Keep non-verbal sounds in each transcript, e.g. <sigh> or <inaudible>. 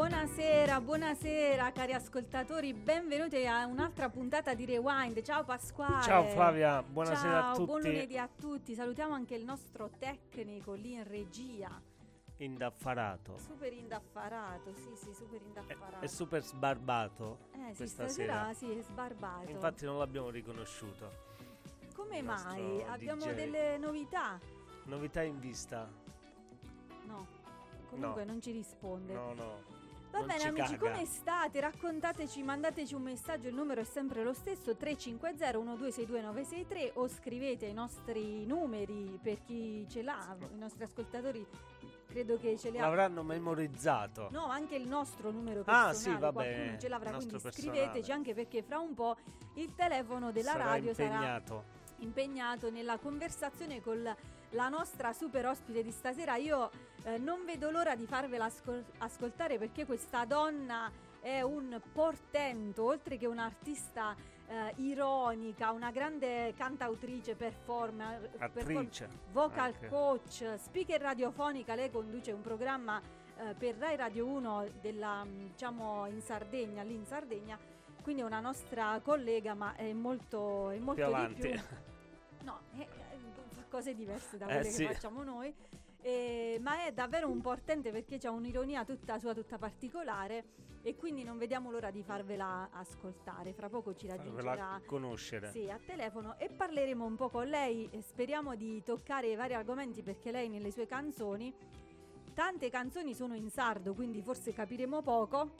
Buonasera, buonasera cari ascoltatori, benvenuti a un'altra puntata di Rewind. Ciao Pasquale. Ciao Flavia, buonasera Ciao, a tutti. buon lunedì a tutti. Salutiamo anche il nostro tecnico lì in regia. Indaffarato. Super indaffarato, sì, sì, super indaffarato. è super sbarbato eh, sì, questa stasera sera. sì, è sbarbato. Infatti non l'abbiamo riconosciuto. Come mai? Abbiamo DJ. delle novità? Novità in vista. No. Comunque No. non ci risponde. No, no. Va non bene ci amici, caga. come state? Raccontateci, mandateci un messaggio, il numero è sempre lo stesso 350 1262963 o scrivete i nostri numeri per chi ce l'ha, i nostri ascoltatori credo che ce li ha. L'avranno memorizzato. No, anche il nostro numero Ah, personale, sì, vabbè, qualcuno ce l'avrà, quindi scriveteci personale. anche perché fra un po' il telefono della Sarà radio sarà impegnato. impegnato nella conversazione con la nostra super ospite di stasera. Io eh, non vedo l'ora di farvela ascol- ascoltare perché questa donna è un portento, oltre che un'artista eh, ironica, una grande cantautrice, performer, perform- Attrice. vocal anche. coach, speaker radiofonica. Lei conduce un programma eh, per Rai Radio 1 della, mh, diciamo in Sardegna, lì in Sardegna. Quindi è una nostra collega, ma è molto, è molto Più di avanti. più. No, è- è- fa cose diverse da <laughs> Eh, quelle sì. che facciamo noi. Eh, ma è davvero un portente perché c'ha un'ironia tutta sua, tutta particolare. E quindi non vediamo l'ora di farvela ascoltare. Fra poco ci raggiungerà conoscere. sì, a telefono e parleremo un po' con lei. e speriamo di toccare vari argomenti perché lei nelle sue canzoni, tante canzoni sono in sardo, quindi forse capiremo poco.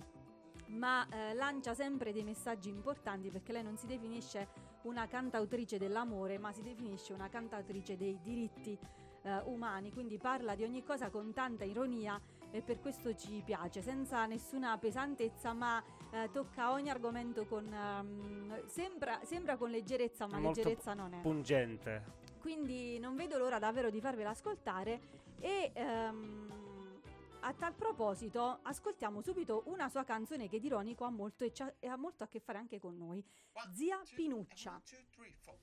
Ma eh, lancia sempre dei messaggi importanti perché lei non si definisce una cantautrice dell'amore, ma si definisce una cantautrice dei diritti eh, umani. Quindi parla di ogni cosa con tanta ironia e per questo ci piace, senza nessuna pesantezza, ma eh, tocca ogni argomento con. ehm, sembra, sembra con leggerezza, ma molto leggerezza non è. Pungente. Quindi non vedo l'ora davvero di farvela ascoltare e ehm, a tal proposito ascoltiamo subito una sua canzone che di ironico ha molto e, e ha molto a che fare anche con noi. Zia Pinuccia.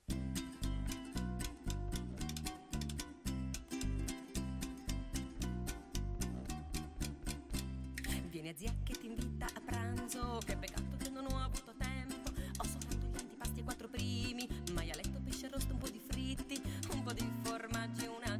Vieni a zia che ti invita a pranzo, che peccato che non ho avuto tempo. Ho soltanto gli antipasti e quattro primi, maialetto, pesce arrosto, un po' di fritti, un po' di formaggi, una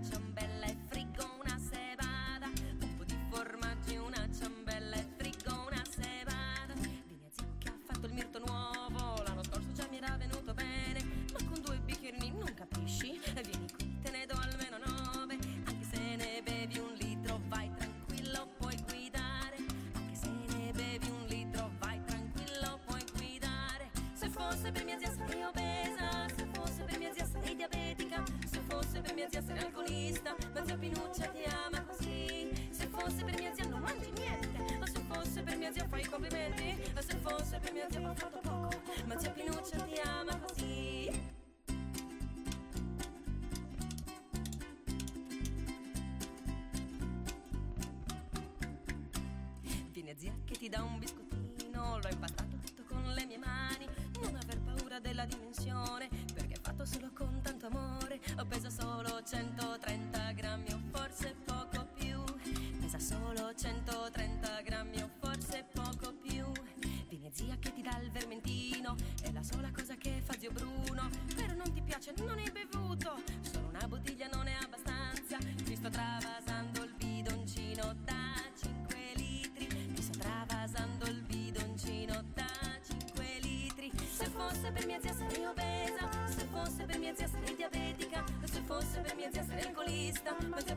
a zia che ti per mia zia sarei obesa, se fosse per mia zia sarei diabetica, se fosse per mia zia sarei alcolista, ma zia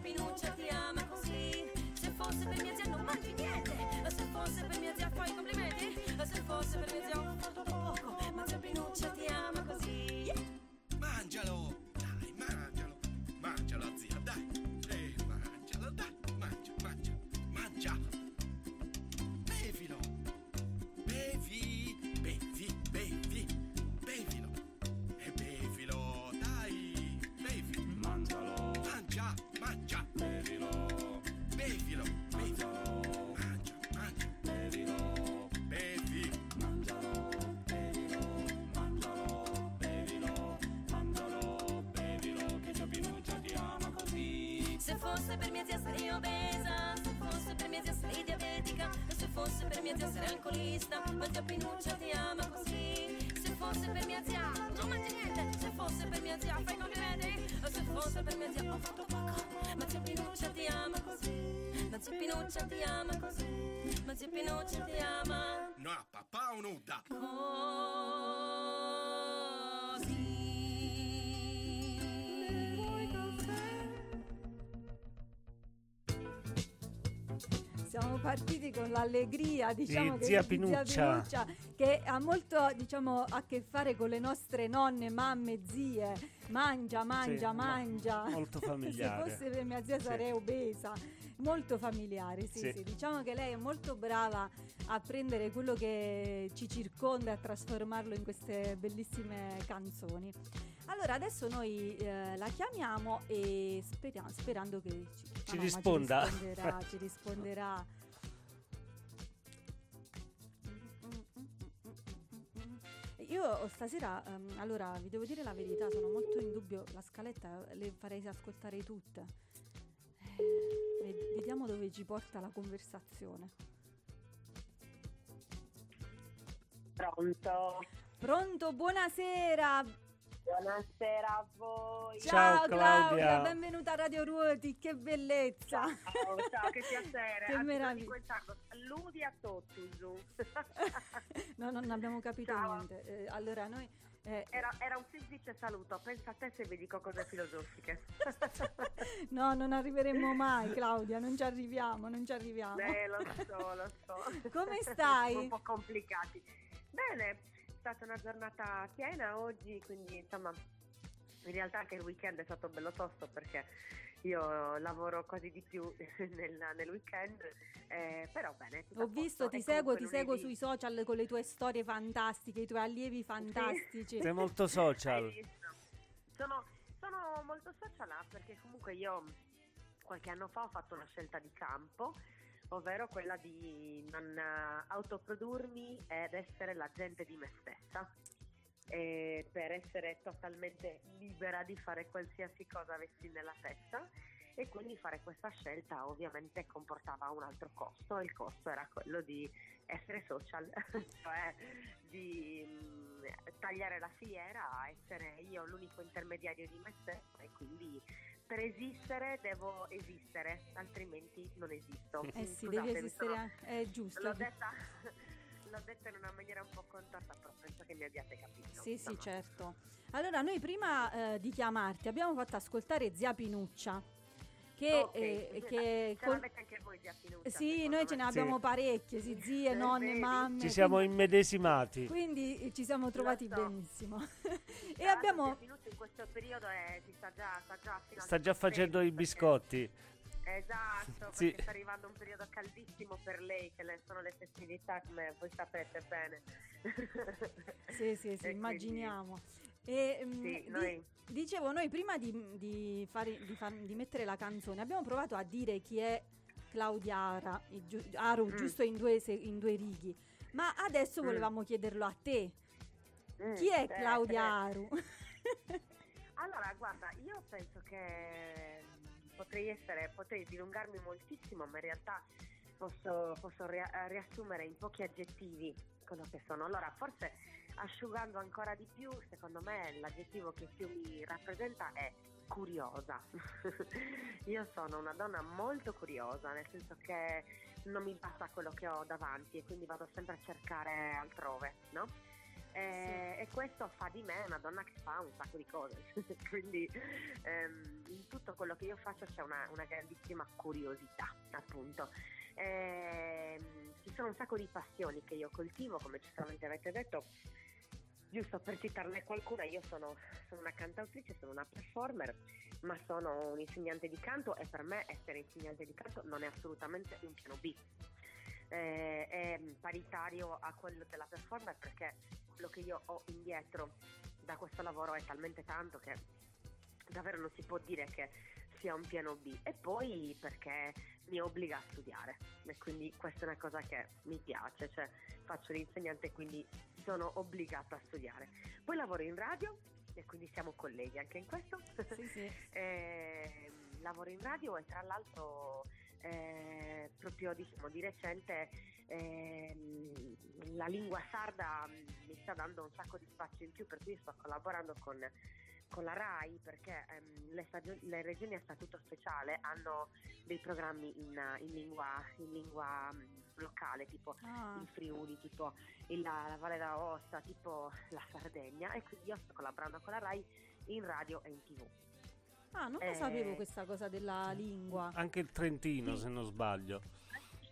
mia zia sarei alcolista, ma zia Pinuccia ti ama così. Se fosse per mia zia non mangi niente, se fosse per mia zia fai complimenti, o se fosse per mia zia ho fatto poco, ma zia Pinuccia ti ama così. Ma zia Pinuccia ti ama così, ma zia Pinuccia ti ama No, papà o no da? Partiti con l'allegria, diciamo che zia di Pinuccia. che ha molto, diciamo, a che fare con le nostre nonne, mamme, zie. Mangia, mangia, Sì, mangia. molto <laughs> familiare. Se fosse per mia zia Sì. sarei obesa. Molto familiare, sì, Sì. sì. Diciamo che lei è molto brava a prendere quello che ci circonda e a trasformarlo in queste bellissime canzoni. Allora, adesso noi eh, la chiamiamo e speriamo, sperando che ci, Ci risponda. Ci risponderà, ci <laughs> risponderà. Io stasera, ehm, allora vi devo dire la verità, sono molto in dubbio, la scaletta le farei ascoltare tutte. Eh, ved- vediamo dove ci porta la conversazione. Pronto? Pronto, buonasera. Buonasera a voi. Ciao, Claudia. benvenuta a Radio Ruoti, che bellezza. Ciao, ciao, che piacere. <laughs> Che meraviglia. Ludi a Tottusu. <laughs> No, non abbiamo capito Ciao. niente. Eh, allora noi eh, Era, era un semplice saluto, pensa a te se vi dico cose filosofiche. <laughs> No, non arriveremo mai, Claudia, non ci arriviamo, non ci arriviamo. Eh, lo so, lo so. Come stai? Un po' complicati. Bene, stata una giornata piena oggi, quindi insomma, in realtà anche il weekend è stato bello tosto perché io lavoro quasi di più <laughs> nel, nel weekend, eh, però bene. Ho visto, ti seguo, ti seguo lunedì- sui social con le tue storie fantastiche, i tuoi allievi fantastici. Sei molto social. Sono, sono molto social ah, perché comunque io qualche anno fa ho fatto una scelta di campo, ovvero quella di non eh, autoprodurmi ed essere l'agente di me stessa. E per essere totalmente libera di fare qualsiasi cosa avessi nella testa e quindi fare questa scelta ovviamente comportava un altro costo il costo era quello di essere social, <laughs> cioè di mm, tagliare la filiera, essere io l'unico intermediario di me stessa e quindi per esistere devo esistere, altrimenti non esisto. Eh sì, Scusate, devi esistere, sono- anche- è giusto. L'ho detta, <laughs> l'ho detta in una maniera un po' contorta, però penso che mi abbiate capito. Sì, sì, insomma. certo. Allora, noi prima eh, di chiamarti abbiamo fatto ascoltare Zia Pinuccia, che, Ok, eh, quindi che ce con- l'avete anche voi già Pinuccia, Sì, noi ce ne abbiamo Sì. parecchie, sì, zie, nonne, mamme. Ci siamo quindi, immedesimati. quindi ci siamo trovati so. benissimo. <laughs> e l'altro abbiamo... In questo periodo è, si sta già, sta già Sta già facendo i perché- biscotti. Esatto, Sì. perché sta arrivando un periodo caldissimo per lei, che le- sono le festività, come voi sapete bene. Sì, sì, sì, <laughs> E immaginiamo. E, mm, Sì, di- noi- dicevo, noi prima di, di fare, far- di mettere la canzone abbiamo provato a dire chi è Claudia Ara, giu- Aru, Mm. giusto in due, se- in due righi. Ma adesso Mm. volevamo chiederlo a te. Mm, Chi è eh, Claudia eh. Aru? <laughs> <laughs> Allora, guarda, io penso che potrei essere, potrei dilungarmi moltissimo, ma in realtà posso, posso ria- riassumere in pochi aggettivi quello che sono. Allora, forse asciugando ancora di più, secondo me l'aggettivo che più mi rappresenta è curiosa. <laughs> io sono una donna molto curiosa, nel senso che non mi basta quello che ho davanti e quindi vado sempre a cercare altrove, no? Eh, E questo fa di me una donna che fa un sacco di cose, <laughs> quindi ehm, in tutto quello che io faccio c'è una, una grandissima curiosità, appunto. Ehm, ci sono un sacco di passioni che io coltivo, come giustamente avete detto. Giusto per citarne qualcuna, io sono, sono una cantautrice, sono una performer, ma sono un insegnante di canto e per me essere insegnante di canto non è assolutamente un piano B. Eh, è paritario a quello della performer perché quello che io ho indietro da questo lavoro è talmente tanto che davvero non si può dire che sia un piano B e poi perché mi obbliga a studiare e quindi questa è una cosa che mi piace, cioè faccio l'insegnante e quindi sono obbligata a studiare. Poi lavoro in radio e quindi siamo colleghi anche in questo. sì, sì. <laughs> Eh, lavoro in radio e tra l'altro eh, proprio diciamo di recente ehm, la lingua sarda mi sta dando un sacco di spazio in più, per cui sto collaborando con, con la RAI perché ehm, le, stagio- le regioni a statuto speciale hanno dei programmi in, in lingua, in lingua mm, locale, tipo Ah, il Friuli, tipo il- la, la Valle d'Aosta, tipo la Sardegna e quindi io sto collaborando con la RAI in radio e in tv. ah, non lo eh, sapevo questa cosa della lingua. Anche il Trentino, Sì. se non sbaglio.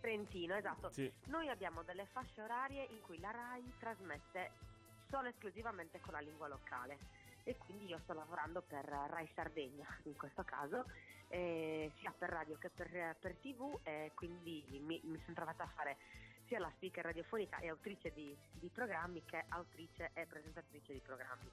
Trentino, esatto. Sì. Noi abbiamo delle fasce orarie in cui la RAI trasmette solo e esclusivamente con la lingua locale e quindi io sto lavorando per RAI Sardegna in questo caso, eh, sia per radio che per, per tv e quindi mi, mi sono trovata a fare sia la speaker radiofonica e autrice di, di programmi che autrice e presentatrice di programmi.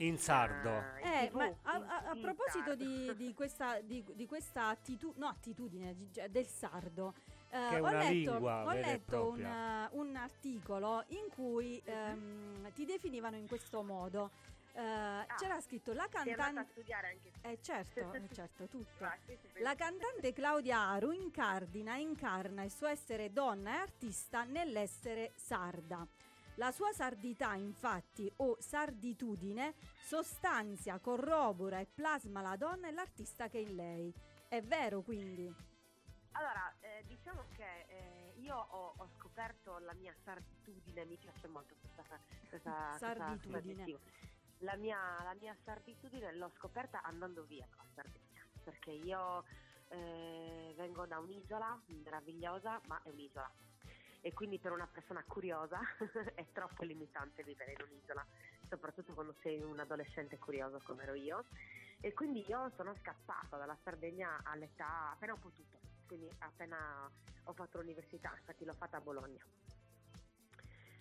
In sardo. Ah, Eh, TV, ma a, a- a proposito di, di questa, di, di questa attitu- no, attitudine di- cioè, del sardo, eh, ho una letto, ho letto un, propria. eh, un articolo in cui Mhm. ehm, ti definivano in questo modo. Eh, c'era scritto la cantante. studiare anche Eh certo, <laughs> eh, certo, tutto. Sì, La cantante Claudia Aru incardina, incarna il suo essere donna e artista nell'essere sarda. La sua sardità, infatti, o sarditudine, sostanzia, corrobora e plasma la donna e l'artista che è in lei. È vero, quindi? Allora, eh, diciamo che eh, io ho, ho scoperto la mia sarditudine, mi piace molto questa, questa, questa- Sarditudine. aggettivo. La mia, la mia sarditudine l'ho scoperta andando via dalla Sardegna, perché io eh, vengo da un'isola meravigliosa, ma è un'isola. E quindi per una persona curiosa <laughs> è troppo limitante vivere in un'isola, soprattutto quando sei un adolescente curioso come ero io. E quindi io sono scappata dalla Sardegna all'età appena ho potuto, quindi appena ho fatto l'università, infatti l'ho fatta a Bologna.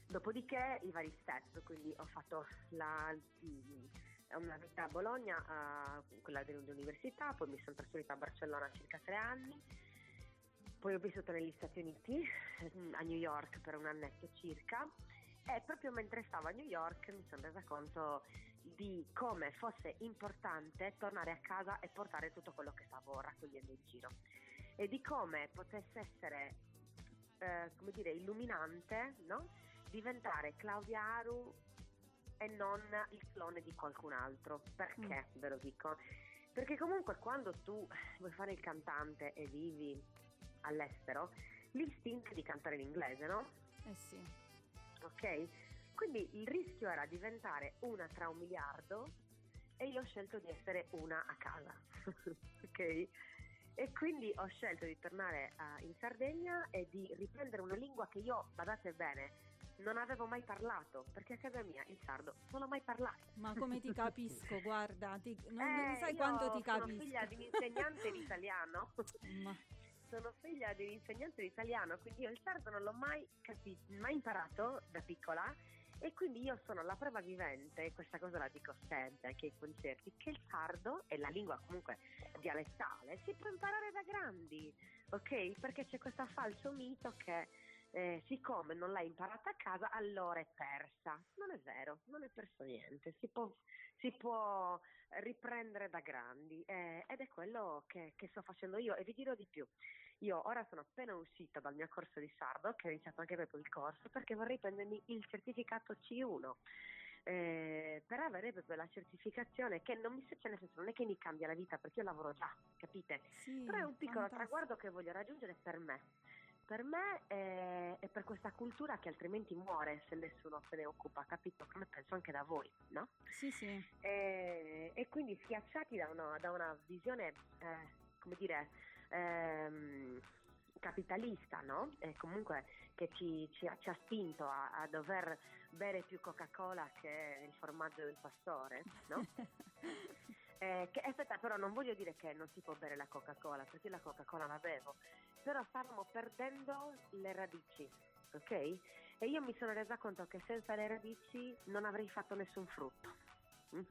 Dopodiché i vari step, quindi ho fatto la, mm, una vita a Bologna, eh, quella dell'università, poi mi sono trasferita a Barcellona circa tre anni, poi ho vissuto negli Stati Uniti, a New York per un annetto circa. E proprio mentre stavo a New York mi sono resa conto di come fosse importante tornare a casa e portare tutto quello che stavo raccogliendo in giro. E di come potesse essere eh, come dire illuminante no? Diventare Claudia Aru e non il clone di qualcun altro perché ve lo dico perché comunque quando tu vuoi fare il cantante e vivi all'estero l'istinto è di cantare in inglese no? Eh sì. ok? Quindi il rischio era diventare una tra un miliardo e io ho scelto di essere una a casa, <laughs> ok? E quindi ho scelto di tornare a- in Sardegna e di riprendere una lingua che io, badate bene, non avevo mai parlato, perché a casa mia il sardo non l'ho mai parlato. Ma come ti capisco, <laughs> guarda, ti- non, non Eh, sai io quanto ti Sono capisco. figlia di un insegnante di italiano. Ma- sono figlia di un insegnante di italiano, quindi io il sardo non l'ho mai capito, mai imparato da piccola e quindi io sono la prova vivente, questa cosa la dico sempre anche ai concerti, che il sardo e la lingua comunque dialettale si può imparare da grandi, ok? Perché c'è questo falso mito che eh, siccome non l'hai imparata a casa allora è persa. Non è vero, non è perso niente, si può, si può riprendere da grandi eh, ed è quello che, che sto facendo io e vi dirò di più. Io ora sono appena uscita dal mio corso di sardo, che ho iniziato anche proprio il corso, perché vorrei prendermi il certificato C1 eh, per avere proprio la certificazione che non mi cioè nel senso non è che mi cambia la vita perché io lavoro già, capite? sì, Però è un piccolo fantastico. traguardo che voglio raggiungere per me. Per me eh, e per questa cultura che altrimenti muore se nessuno se ne occupa, capito? Come penso anche da voi, no? Sì, sì. E, e quindi schiacciati da una, da una visione, eh, come dire, ehm, capitalista, no? E comunque che ci, ci ha, ci ha spinto a, a dover bere più Coca-Cola che il formaggio del pastore, no? <laughs> Eh, che, aspetta, però non voglio dire che non si può bere la Coca-Cola, perché la Coca-Cola la bevo, però stavamo perdendo le radici, ok? E io mi sono resa conto che senza le radici non avrei fatto nessun frutto. mm?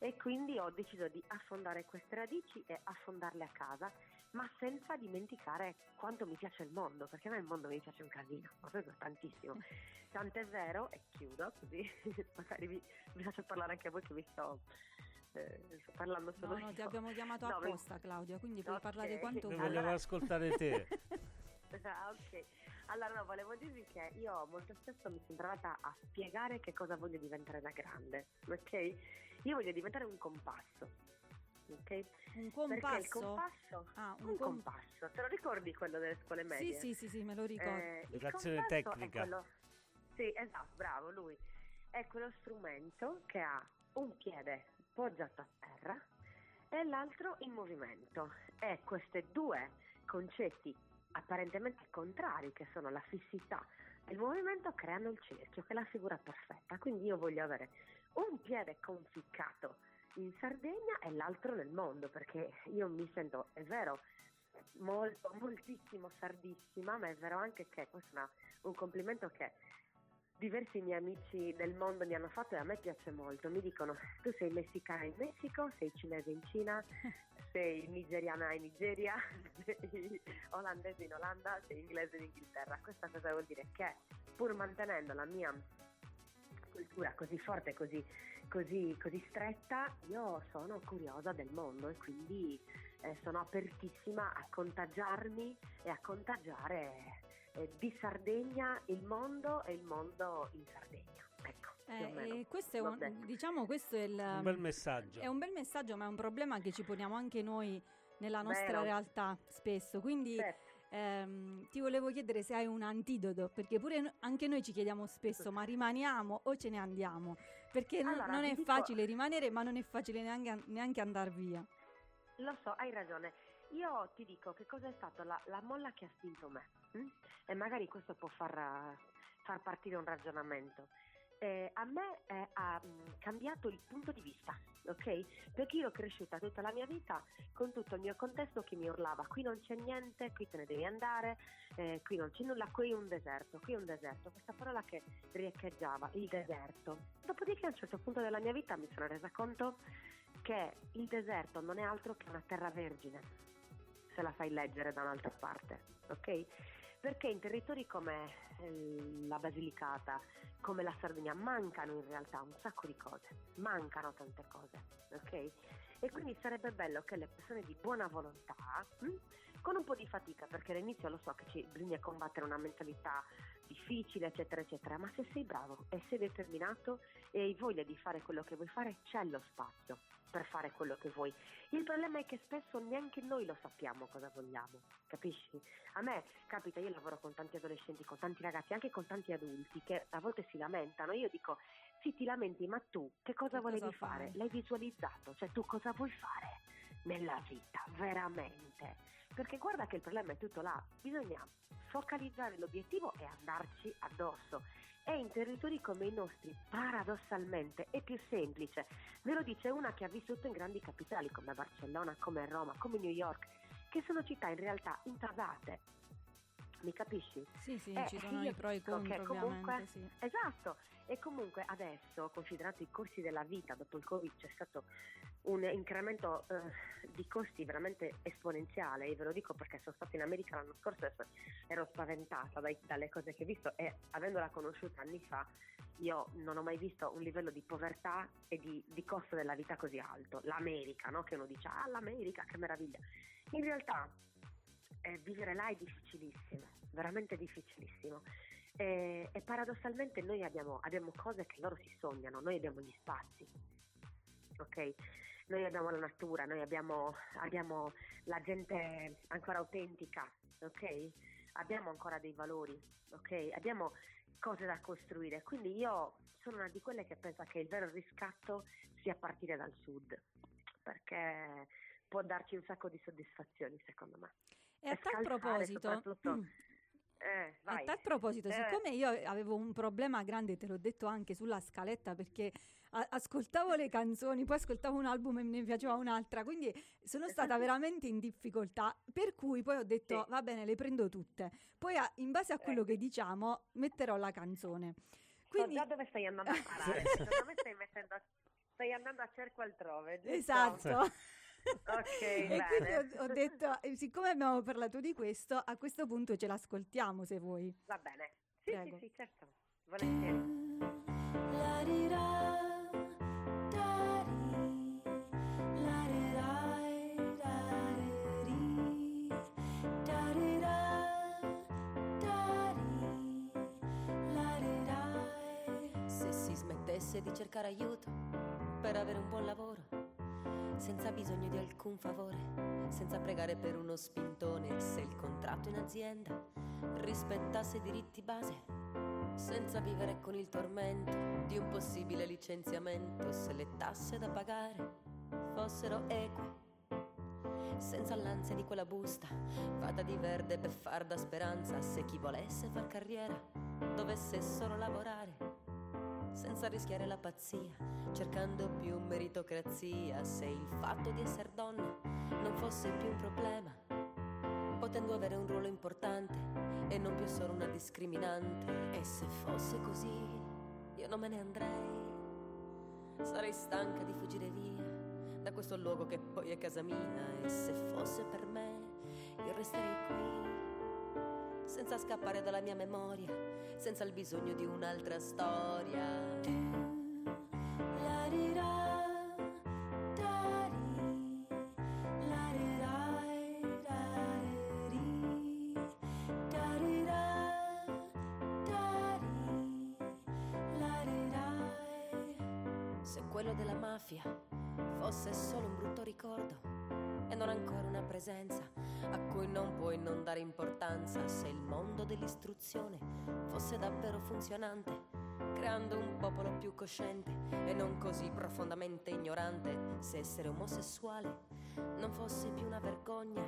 E quindi ho deciso di affondare queste radici e affondarle a casa, ma senza dimenticare quanto mi piace il mondo, perché a me il mondo mi piace un casino, <laughs> ma proprio tantissimo. Tant'è vero, e chiudo così, <laughs> magari vi, vi faccio parlare anche a voi che vi sto, eh, sto parlando solo No, no, ti io. abbiamo chiamato <laughs> No, apposta, Claudia, quindi puoi Ok. parlare quanto vuoi. vogliamo ascoltare te. <laughs> Ah, ok. Allora, no, volevo dirvi che io molto spesso mi sono trovata a spiegare che cosa voglio diventare da grande, ok? Io voglio diventare un compasso, ok? Un Perché il compasso? compasso... Ah, un Un com- compasso, te lo ricordi quello delle scuole medie? Sì, sì, sì, sì, me lo ricordo. Eh, Educazione tecnica. quello- Sì, esatto, bravo, lui. È quello strumento che ha un piede poggiato a terra e l'altro in movimento. E questi due concetti apparentemente contrari, che sono la fissità e il movimento, creano il cerchio, che è la figura perfetta. Quindi io voglio avere un piede conficcato in Sardegna e l'altro nel mondo, perché io mi sento, è vero, molto, moltissimo sardissima, ma è vero anche che questo è una- un complimento che diversi miei amici del mondo mi hanno fatto e a me piace molto. Mi dicono: Tu sei messicana in Messico, sei cinese in Cina, <laughs> sei nigeriana in Nigeria, sei olandese in Olanda, sei inglese in Inghilterra. Questa cosa vuol dire che pur mantenendo la mia cultura così forte, così, così, così stretta, io sono curiosa del mondo e quindi eh, sono apertissima a contagiarmi e a contagiare eh, di Sardegna il mondo e il mondo in Sardegna. Ecco, Eh, e questo è un, diciamo, questo è il... Un bel messaggio. È un bel messaggio, ma è un problema che ci poniamo anche noi nella nostra Vero. realtà spesso. Quindi ehm, ti volevo chiedere se hai un antidoto, perché pure anche noi ci chiediamo spesso, ma rimaniamo o ce ne andiamo? Perché Allora, non è dico- facile rimanere, ma non è facile neanche, neanche andare via. Lo so, hai ragione. Io ti dico che cosa è stata la, la molla che ha spinto me. hm? E magari questo può far, far partire un ragionamento. Eh, a me eh, ha mh, cambiato il punto di vista, ok? Perché io ho cresciuta tutta la mia vita con tutto il mio contesto che mi urlava: qui non c'è niente, qui te ne devi andare, eh, qui non c'è nulla, qui è un deserto, qui è un deserto. Questa parola che riecheggiava, il deserto. Dopodiché a un certo punto della mia vita mi sono resa conto che il deserto non è altro che una terra vergine, se la sai leggere da un'altra parte, ok? Perché in territori come eh, la Basilicata, come la Sardegna, mancano in realtà un sacco di cose, mancano tante cose, ok? E quindi sarebbe bello che le persone di buona volontà, hm, con un po' di fatica, perché all'inizio lo so che ci, bisogna combattere una mentalità difficile, eccetera, eccetera, ma se sei bravo e sei determinato e hai voglia di fare quello che vuoi fare, c'è lo spazio per fare quello che vuoi. Il problema è che spesso neanche noi lo sappiamo cosa vogliamo, capisci? A me capita, io lavoro con tanti adolescenti, con tanti ragazzi, anche con tanti adulti che a volte si lamentano. Io dico, sì, ti lamenti, ma tu che cosa Che volevi cosa fare? fai? L'hai visualizzato, cioè tu cosa vuoi fare nella vita, veramente? Perché guarda che il problema è tutto là, bisogna focalizzare l'obiettivo e andarci addosso. E in territori come i nostri, paradossalmente, è più semplice. Ve lo dice una che ha vissuto in grandi capitali come Barcellona, come Roma, come New York, che sono città in realtà intasate. Mi capisci? Sì, sì, Eh, ci sono i pro e i contro, comunque-. Sì. Esatto, e comunque adesso, considerato i costi della vita, dopo il Covid c'è stato un incremento eh, di costi veramente esponenziale, e ve lo dico perché sono stata in America l'anno scorso e ero spaventata dai- dalle cose che ho visto e avendola conosciuta anni fa, io non ho mai visto un livello di povertà e di, di costo della vita così alto. L'America, no? Che uno dice, ah l'America, che meraviglia. In realtà eh, vivere là è difficilissimo, veramente difficilissimo. E, e paradossalmente noi abbiamo, abbiamo cose che loro si sognano, noi abbiamo gli spazi, ok? Noi abbiamo la natura, noi abbiamo, abbiamo la gente ancora autentica, ok? Abbiamo ancora dei valori, ok? Abbiamo cose da costruire. Quindi io sono una di quelle che pensa che il vero riscatto sia partire dal sud, perché può darci un sacco di soddisfazioni, secondo me. E a tal proposito, <clears throat> Eh, A tal proposito, Eh. siccome io avevo un problema grande, te l'ho detto anche sulla scaletta, perché a- ascoltavo le canzoni, poi ascoltavo un album e me ne piaceva un'altra, quindi sono stata <laughs> veramente in difficoltà, per cui poi ho detto Sì. va bene, le prendo tutte. Poi a- in base a quello Eh. che diciamo metterò la canzone. So Quindi già dove stai andando a <laughs> parare. Sì. Secondo me stai mettendo stai andando a cerco altrove. giusto? Esatto. <laughs> Ok, <laughs> e bene. quindi ho, ho, detto, eh, siccome abbiamo parlato di questo, a questo punto ce l'ascoltiamo se vuoi. Va bene. Sì, Prego. sì, sì, certo. Volentieri. Se si smettesse di cercare aiuto per avere un buon lavoro senza bisogno di alcun favore, senza pregare per uno spintone se il contratto in azienda rispettasse i diritti base, senza vivere con il tormento di un possibile licenziamento se le tasse da pagare fossero eque senza l'ansia di quella busta fatta di verde beffarda speranza se chi volesse far carriera dovesse solo lavorare senza rischiare la pazzia cercando più meritocrazia. Se il fatto di essere donna non fosse più un problema potendo avere un ruolo importante e non più solo una discriminante. E se fosse così io non me ne andrei. Sarei stanca di fuggire via da questo luogo che poi è casa mia. E se fosse per me io resterei qui senza scappare dalla mia memoria senza il bisogno di un'altra storia da-di-di, da-di-da, da-di, la-di-dai. Se quello della mafia fosse solo un brutto ricordo e non ancora una presenza a cui non puoi non dare importanza. Se il mondo dell'istruzione fosse davvero funzionante, creando un popolo più cosciente e non così profondamente ignorante, se essere omosessuale non fosse più una vergogna,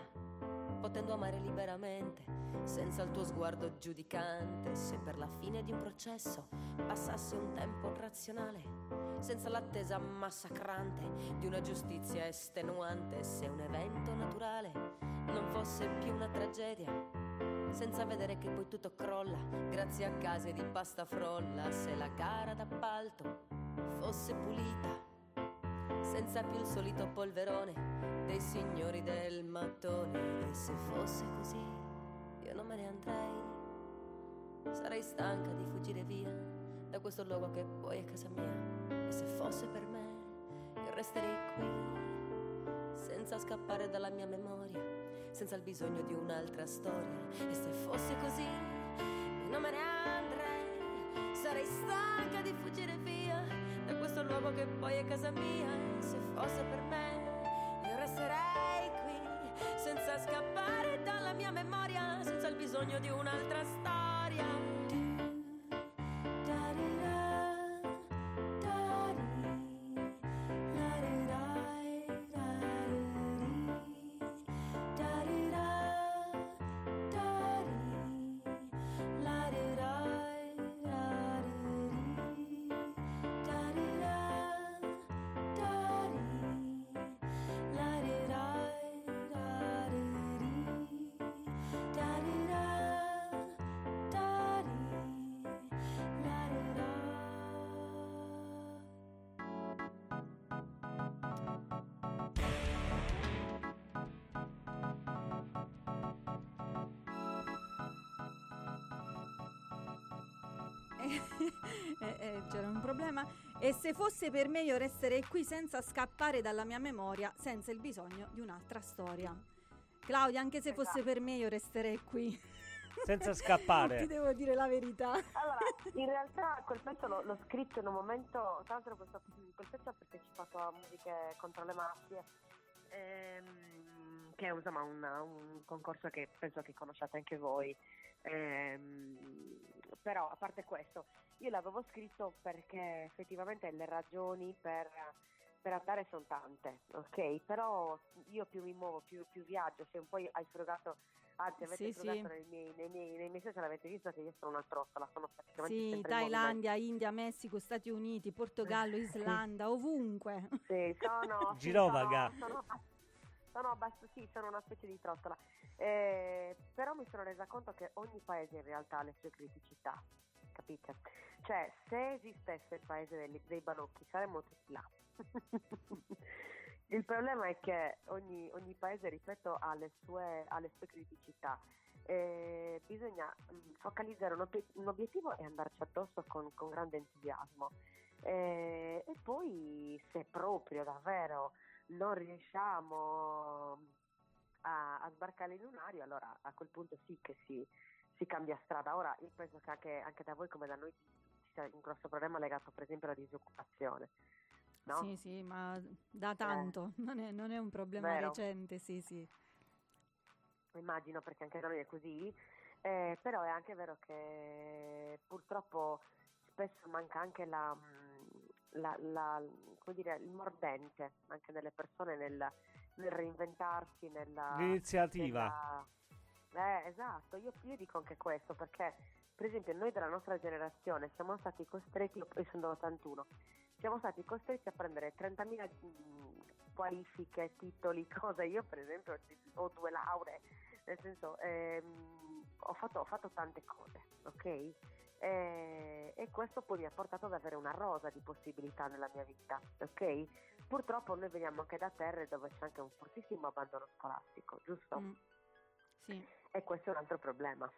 potendo amare liberamente, senza il tuo sguardo giudicante, se per la fine di un processo passasse un tempo razionale senza l'attesa massacrante di una giustizia estenuante, se un evento naturale non fosse più una tragedia, senza vedere che poi tutto crolla grazie a case di pasta frolla, se la gara d'appalto fosse pulita, senza più il solito polverone dei signori del mattone, e se fosse così io non me ne andrei, sarei stanca di fuggire via da questo luogo che poi è casa mia. E se fosse per me, io resterei qui, senza scappare dalla mia memoria, senza il bisogno di un'altra storia. E se fosse così, io non me ne andrei, sarei stanca di fuggire via da questo luogo che poi è casa mia. E se fosse per me, senza scappare dalla mia memoria, senza il bisogno di un'altra storia. <laughs> Eh, eh, c'era un problema. E se fosse per me io resterei qui senza scappare dalla mia memoria, senza il bisogno di un'altra storia. Claudia, anche se fosse per me io resterei qui. Senza <laughs> Ti scappare. devo dire la verità. Allora, in realtà quel pezzo l'ho, l'ho scritto in un momento, tra l'altro questo, quel pezzo ha partecipato a Musiche contro le mafie, ehm, che è insomma un, un concorso che penso che conosciate anche voi. Ehm, però a parte questo, io l'avevo scritto perché effettivamente le ragioni per, per andare sono tante, ok? Però io più mi muovo, più, più viaggio, se un po' hai frugato, anzi avete Sì, frugato sì. nei, miei, nei, miei, nei miei social avete visto che io sono una trottola, sono praticamente Sì, sempre in. Thailandia, India, Messico, Stati Uniti, Portogallo, <laughs> Islanda, ovunque. Sì, sono, Girovaga. Sono, sono, sono abbast- sì, sono una specie di trottola. Eh, però mi sono resa conto che ogni paese in realtà ha le sue criticità, capite? Cioè, se esistesse il paese dei, dei balocchi, saremmo tutti là. <laughs> il problema è che ogni, ogni paese, ripeto, ha le sue, ha le sue criticità. Eh, bisogna mm, focalizzare un, obie- un obiettivo e andarci addosso con, con grande entusiasmo. Eh, e poi, se proprio davvero non riusciamo a, a sbarcare in lunario, allora a quel punto sì che si, si cambia strada. Ora io penso che anche, anche da voi come da noi ci c'è un grosso problema legato per esempio alla disoccupazione. No? Sì, sì, ma da tanto, non, è, non è un problema Vero. recente, sì, sì. immagino perché anche da noi è così, eh, però è anche vero che purtroppo spesso manca anche la, mm, la- la- come dire, il mordente anche nelle persone nel, nel reinventarsi, nella... L'iniziativa. nella- Eh, esatto, io, io dico anche questo perché per esempio noi della nostra generazione siamo stati costretti, io sono dell'81, siamo stati costretti a prendere 30.000 mh, qualifiche, titoli, <laughs> cose. Io per esempio ho due lauree, nel senso ehm, ho, fatto, ho fatto tante cose, ok? E, e questo poi mi ha portato ad avere una rosa di possibilità nella mia vita, ok? Purtroppo noi veniamo anche da terre dove c'è anche un fortissimo abbandono scolastico, giusto? Mm. Sì. E questo è un altro problema,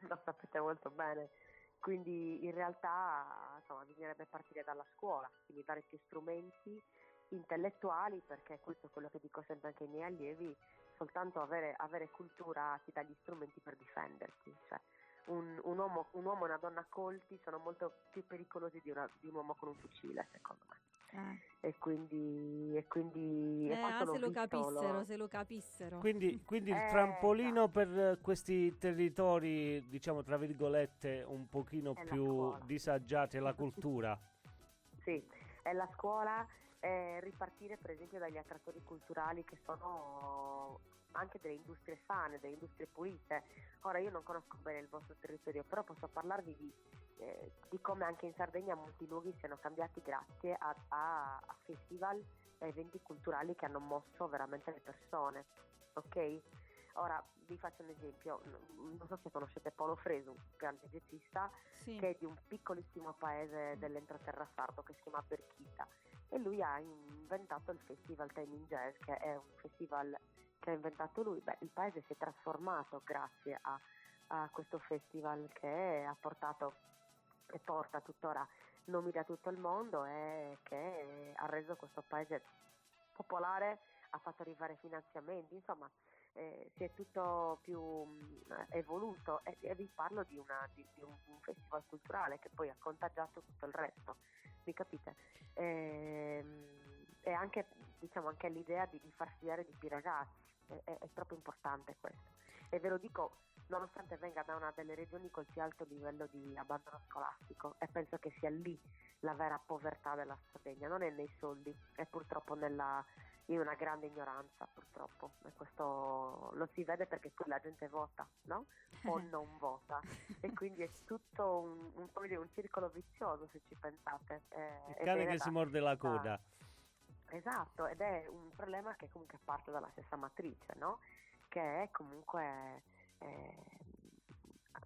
<laughs> lo sapete molto bene. Quindi in realtà insomma, bisognerebbe partire dalla scuola, quindi dare più strumenti intellettuali, perché questo è quello che dico sempre anche ai miei allievi, soltanto avere, avere cultura ti dà gli strumenti per difenderti. Cioè, un, un uomo, un uomo e una donna colti sono molto più pericolosi di, una- di un uomo con un fucile, secondo me. Eh. E quindi, e quindi Eh, ah, se lo capissero, se lo capissero. Quindi, quindi il Eh, trampolino per eh, questi territori, diciamo tra virgolette, un pochino È più disagiati è la cultura. <laughs> Sì, è la scuola, è ripartire per esempio dagli attrattori culturali che sono anche delle industrie sane, delle industrie pulite. Ora io non conosco bene il vostro territorio, però posso parlarvi di, eh, di come anche in Sardegna molti luoghi siano cambiati grazie a, a- a festival e eventi culturali che hanno mosso veramente le persone. Ok? Ora vi faccio un esempio, non so se conoscete Paolo Fresu, un grande jazzista, Sì. che è di un piccolissimo paese dell'entroterra sardo che si chiama Berchita e lui ha inventato il festival Time in Jazz che è un festival che ha inventato lui. Beh, il paese si è trasformato grazie a, a questo festival che ha portato e porta tuttora nomi da tutto il mondo e che ha reso questo paese popolare, ha fatto arrivare finanziamenti, insomma eh, si è tutto più mh, evoluto e, e vi parlo di, una- di- di un, un festival culturale che poi ha contagiato tutto il resto, mi capite? Ehm, E, anche, diciamo, anche l'idea di, di far studiare di più ragazzi, è, è- è troppo importante questo. E ve lo dico nonostante venga da una delle regioni col più alto livello di abbandono scolastico e penso che sia lì la vera povertà della Sardegna, non è nei soldi, è purtroppo nella, in una grande ignoranza purtroppo e questo lo si vede perché poi la gente vota, no? O <laughs> non vota e quindi è tutto un, un, dire, un circolo vizioso se ci pensate. Eh, Il ed cane è che si morde la da- coda. Esatto, ed è un problema che comunque parte dalla stessa matrice, no? Che è comunque eh,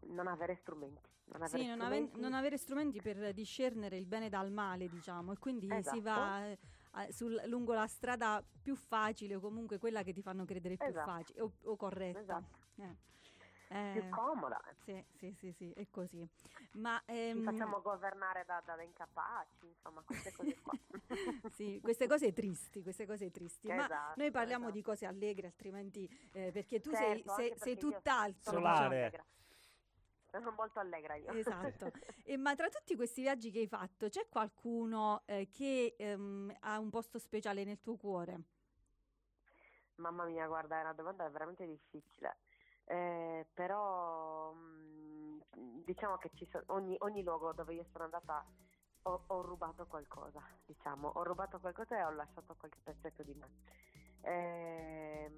non avere strumenti. Non avere Sì, non, ave- non avere strumenti per discernere il bene dal male, diciamo, e quindi si Esatto. va eh, a- sul- lungo la strada più facile o comunque quella che ti fanno credere più Esatto. facile o, o corretta. Esatto. Eh. Più Eh, comoda. sì, sì, sì, sì, è così. Ma Ci ehm, facciamo governare da, da incapaci, insomma, queste cose qua. <laughs> sì, queste cose tristi, queste cose tristi. Ma Esatto, noi parliamo esatto. di cose allegre, altrimenti eh, perché tu Certo, sei, sei, perché sei tutt'altro. sono Solare. molto allegra. Sono molto allegra io. Esatto. <laughs> E, ma tra tutti questi viaggi che hai fatto, c'è qualcuno eh, che ehm, ha un posto speciale nel tuo cuore? Mamma mia, guarda, è una domanda veramente difficile. Eh, però mm, diciamo che so- ogni, ogni luogo dove io sono andata ho, ho rubato qualcosa, diciamo, ho rubato qualcosa e ho lasciato qualche pezzetto di me. Ehm,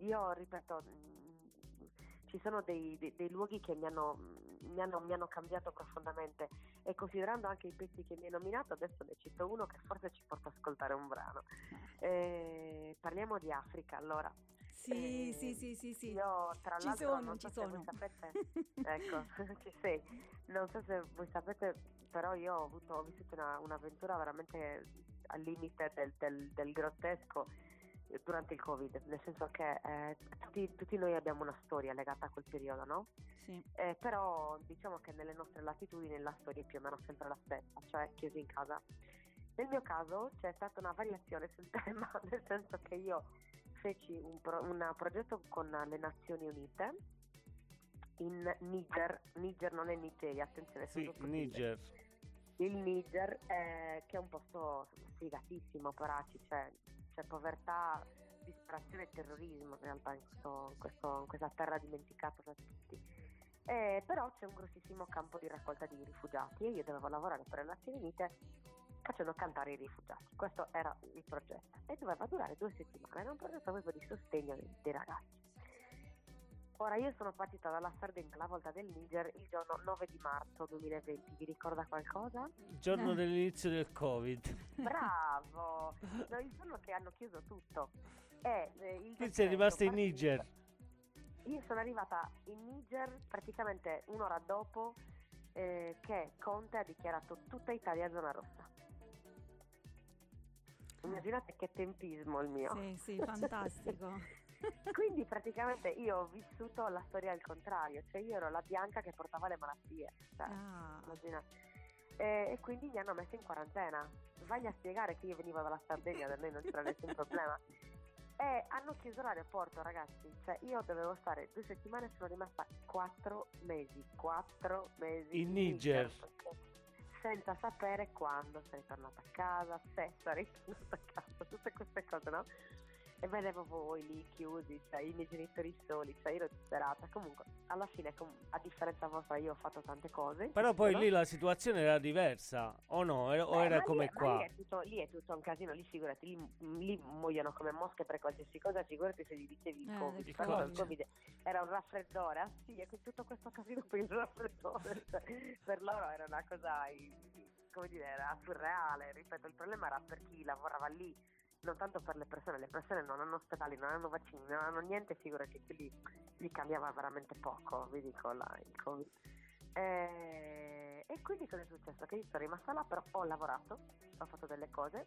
io ripeto, mm, ci sono dei, dei- dei luoghi che mi hanno, mi, hanno, mi hanno cambiato profondamente e considerando anche i pezzi che mi hai nominato, adesso ne cito uno che forse ci porta ad ascoltare un brano. Eh, parliamo di Africa, allora. Sì, Eh, sì, sì, sì, sì. Io tra Ci l'altro sono, non ci so se sono. voi sapete, <laughs> ecco, <laughs> ci sei. Non so se voi sapete, però io ho, avuto, ho vissuto una- un'avventura veramente al limite del, del- del grottesco eh, durante il Covid, nel senso che eh, tutti, tutti noi abbiamo una storia legata a quel periodo, no? Sì. Eh, però diciamo che nelle nostre latitudini la storia è più o meno sempre la stessa, cioè chiusi in casa. Nel mio caso c'è stata una variazione sul <laughs> tema, nel senso che io feci un, pro- un progetto con le Nazioni Unite in Niger, Niger non è Nigeria, attenzione, Sì, Niger. il Niger, eh, che è un posto sfigatissimo, Paraci, c'è, c'è povertà, disperazione e terrorismo in realtà in, questo- in questo- in questa terra dimenticata da tutti. Eh, però c'è un grossissimo campo di raccolta di rifugiati e io dovevo lavorare per le Nazioni Unite facendo cantare i rifugiati. Questo era il progetto e doveva durare due settimane, era un progetto proprio di sostegno dei, ragazzi. Ora io sono partita dalla Sardegna alla volta del Niger il giorno 9 di marzo 2020, vi ricorda qualcosa? Il giorno Eh. dell'inizio del Covid. Bravo! <laughs> No, il giorno che hanno chiuso tutto. E, eh, Quindi sei rimasta in Niger. Io sono arrivata in Niger praticamente un'ora dopo eh, che Conte ha dichiarato tutta Italia zona rossa. Immaginate che tempismo il mio. Sì, sì, fantastico. <laughs> Quindi praticamente io ho vissuto la storia al contrario, cioè io ero la bianca che portava le malattie. Cioè, Ah, immaginate. E, e quindi mi hanno messo in quarantena. Vai a spiegare che io venivo dalla Sardegna, da noi non c'era nessun <laughs> problema. E hanno chiuso l'aeroporto, ragazzi. Cioè, io dovevo stare due settimane, sono rimasta quattro mesi. Quattro mesi In Niger. Senza sapere quando sarei tornata a casa, se sarei tornata a casa, tutte queste cose, no? E vedevo voi lì chiusi, cioè i miei genitori soli, cioè io ero disperata. Comunque, alla fine, com- a differenza vostra, io ho fatto tante cose. Però poi no? lì la situazione era diversa, o no? Era- o Beh, era ma come lì, ma qua? Lì è, tutto, lì è tutto un casino, lì figurati, lì, lì muoiono come mosche per qualsiasi cosa, figurati se gli dicevi il Eh, Covid. il Però il Covid. Era un raffreddore, ah sì, e tutto questo casino per il raffreddore, cioè, per loro era una cosa, come dire, era surreale, ripeto, il problema era per chi lavorava lì, tanto per le persone, le persone non hanno ospedali, non hanno vaccini, non hanno niente, figurati, quindi gli cambiava veramente poco, vi dico, la, il Covid. Eh, e quindi cosa è successo? Che io sono rimasta là, però ho lavorato, ho fatto delle cose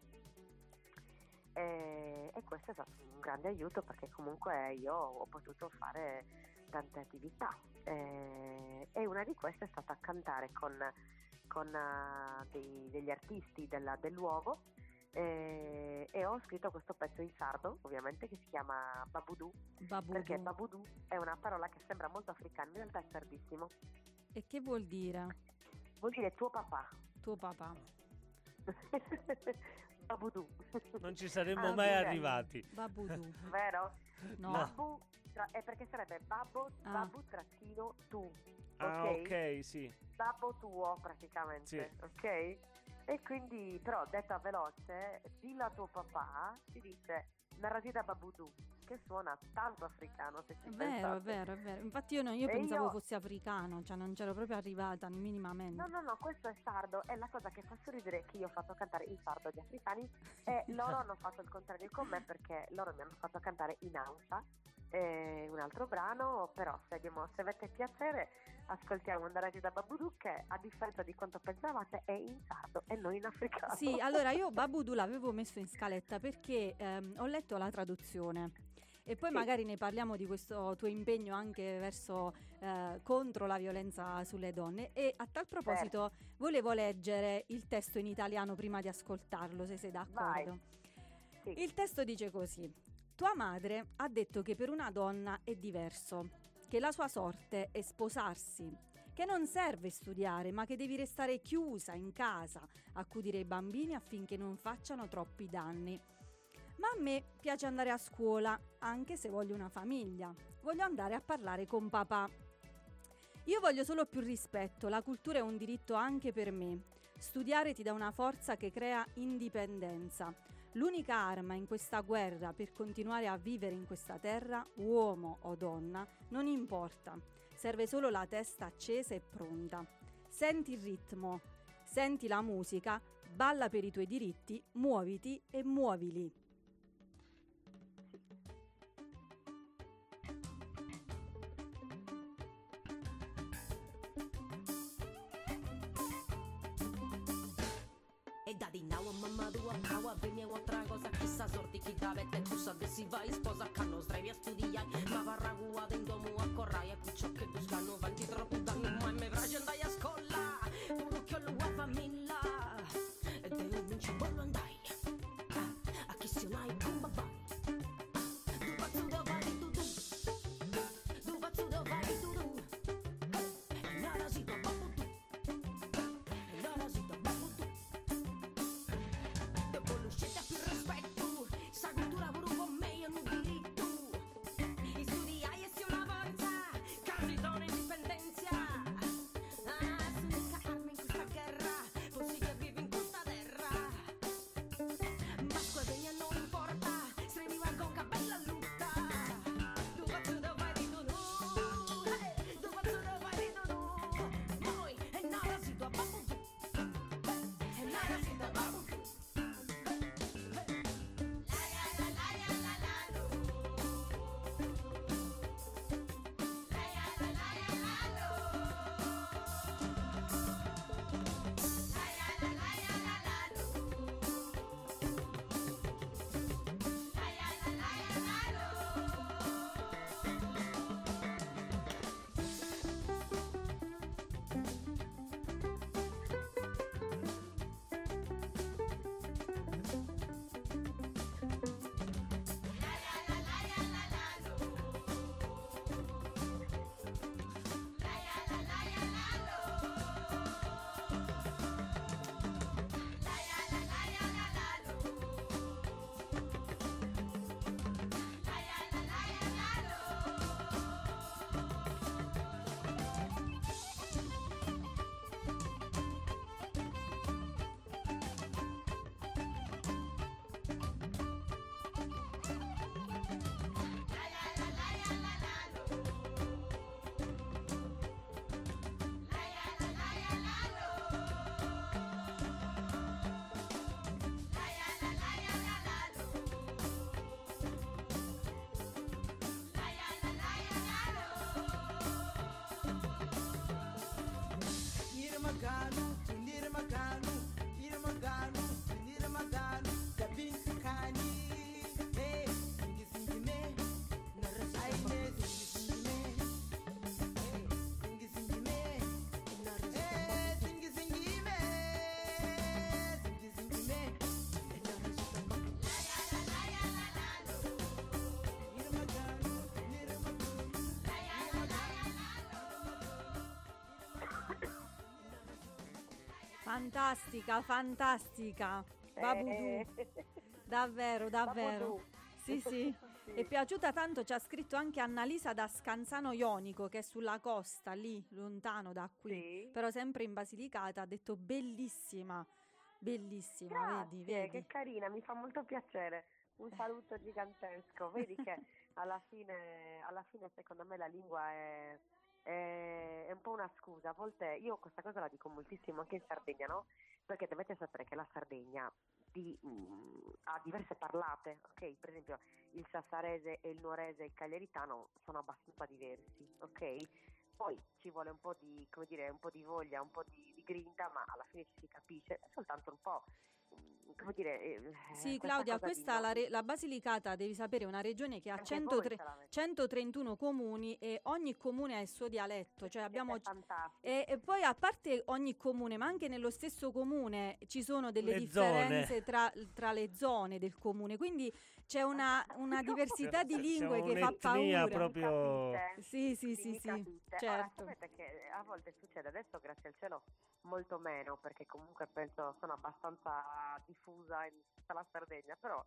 e, e questo è stato un grande aiuto perché comunque io ho potuto fare tante attività Eh, e una di queste è stata cantare con, con, eh, dei- degli artisti della- del luogo eh, e ho scritto questo pezzo in sardo ovviamente che si chiama Babudu Babudu. perché Babudu è una parola che sembra molto africana in realtà è sardissimo E che vuol dire? vuol dire tuo papà Tuo papà. <laughs> Babudu Non ci saremmo Ah, mai bene. arrivati. Babudu. <laughs> vero? No. Babu tra- è perché sarebbe babbo Ah. babu trattino tu Ah, ok, sì. babbo tuo praticamente ok e quindi però detta veloce dillo a tuo papà si dice Narazida Babudu che suona tanto africano se ci È vero, è pensate. vero, è vero. Infatti io, no- io pensavo io- fosse africano, cioè non c'ero proprio arrivata minimamente. No, no, no, questo è sardo e la cosa che fa sorridere è che io ho fatto cantare il sardo agli africani e <laughs> loro hanno fatto il contrario con me perché loro mi hanno fatto cantare in Hausa eh, un altro brano, però se, se avete piacere ascoltiamo Andarati da Babudu che a differenza di quanto pensavate è in sardo e non in africano. Sì, allora io Babudu l'avevo messo in scaletta perché ehm, ho letto la traduzione. E poi Sì. magari ne parliamo di questo tuo impegno anche verso eh, contro la violenza sulle donne. E a tal proposito volevo leggere il testo in italiano prima di ascoltarlo, se sei d'accordo. Sì. Il testo dice così: Tua madre ha detto che per una donna è diverso, che la sua sorte è sposarsi, che non serve studiare, ma che devi restare chiusa in casa, accudire i bambini affinché non facciano troppi danni. Ma a me piace andare a scuola, anche se voglio una famiglia. Voglio andare a parlare con papà. Io voglio solo più rispetto, la cultura è un diritto anche per me. Studiare ti dà una forza che crea indipendenza. L'unica arma in questa guerra per continuare a vivere in questa terra, uomo o donna, non importa. Serve solo la testa accesa e pronta. Senti il ritmo, senti la musica, balla per i tuoi diritti, muoviti e muovili. Ed adi nawa mamma dua kawa vini wa trago za kisa zorti ki gabe te kusa desi va isposa kano zdravia studijaj Ma varagua den Fantastica, fantastica. Babudù. Eh, Davvero, davvero. Babudù. Sì, <laughs> sì. È piaciuta tanto, ci ha scritto anche Annalisa da Scanzano Ionico, che è sulla costa, lì, lontano da qui, Sì. però sempre in Basilicata, ha detto bellissima, bellissima, vedi, Grazie, vedi. che carina, mi fa molto piacere. Un saluto gigantesco. Vedi che <laughs> alla fine, alla fine secondo me la lingua è, è- è un po' una scusa. A volte io questa cosa la dico moltissimo anche in Sardegna, no? Perché dovete sapere che la Sardegna di- mm, ha diverse parlate, ok? Per esempio il sassarese e il nuorese e il cagliaritano sono abbastanza diversi, ok? Poi ci vuole un po' di, dire, un po' di voglia, un po' di, di grinta, ma alla fine ci si capisce, è soltanto un po', come dire... eh, Sì, questa Claudia, questa la, re- la Basilicata, devi sapere, è una regione che ha Anche voi 103 ce l'avete. 131 comuni e ogni comune ha il suo dialetto, cioè abbiamo... E, e poi a parte ogni comune, ma anche nello stesso comune ci sono delle Le differenze tra, tra le zone del comune, quindi c'è una, <laughs> una diversità di lingue che fa paura. proprio-? Sì, sì, sì, mica sì, tutte. Ora, certo. sapete che a volte succede, adesso grazie al cielo molto meno, perché comunque penso sono abbastanza diffusa in tutta la Sardegna, però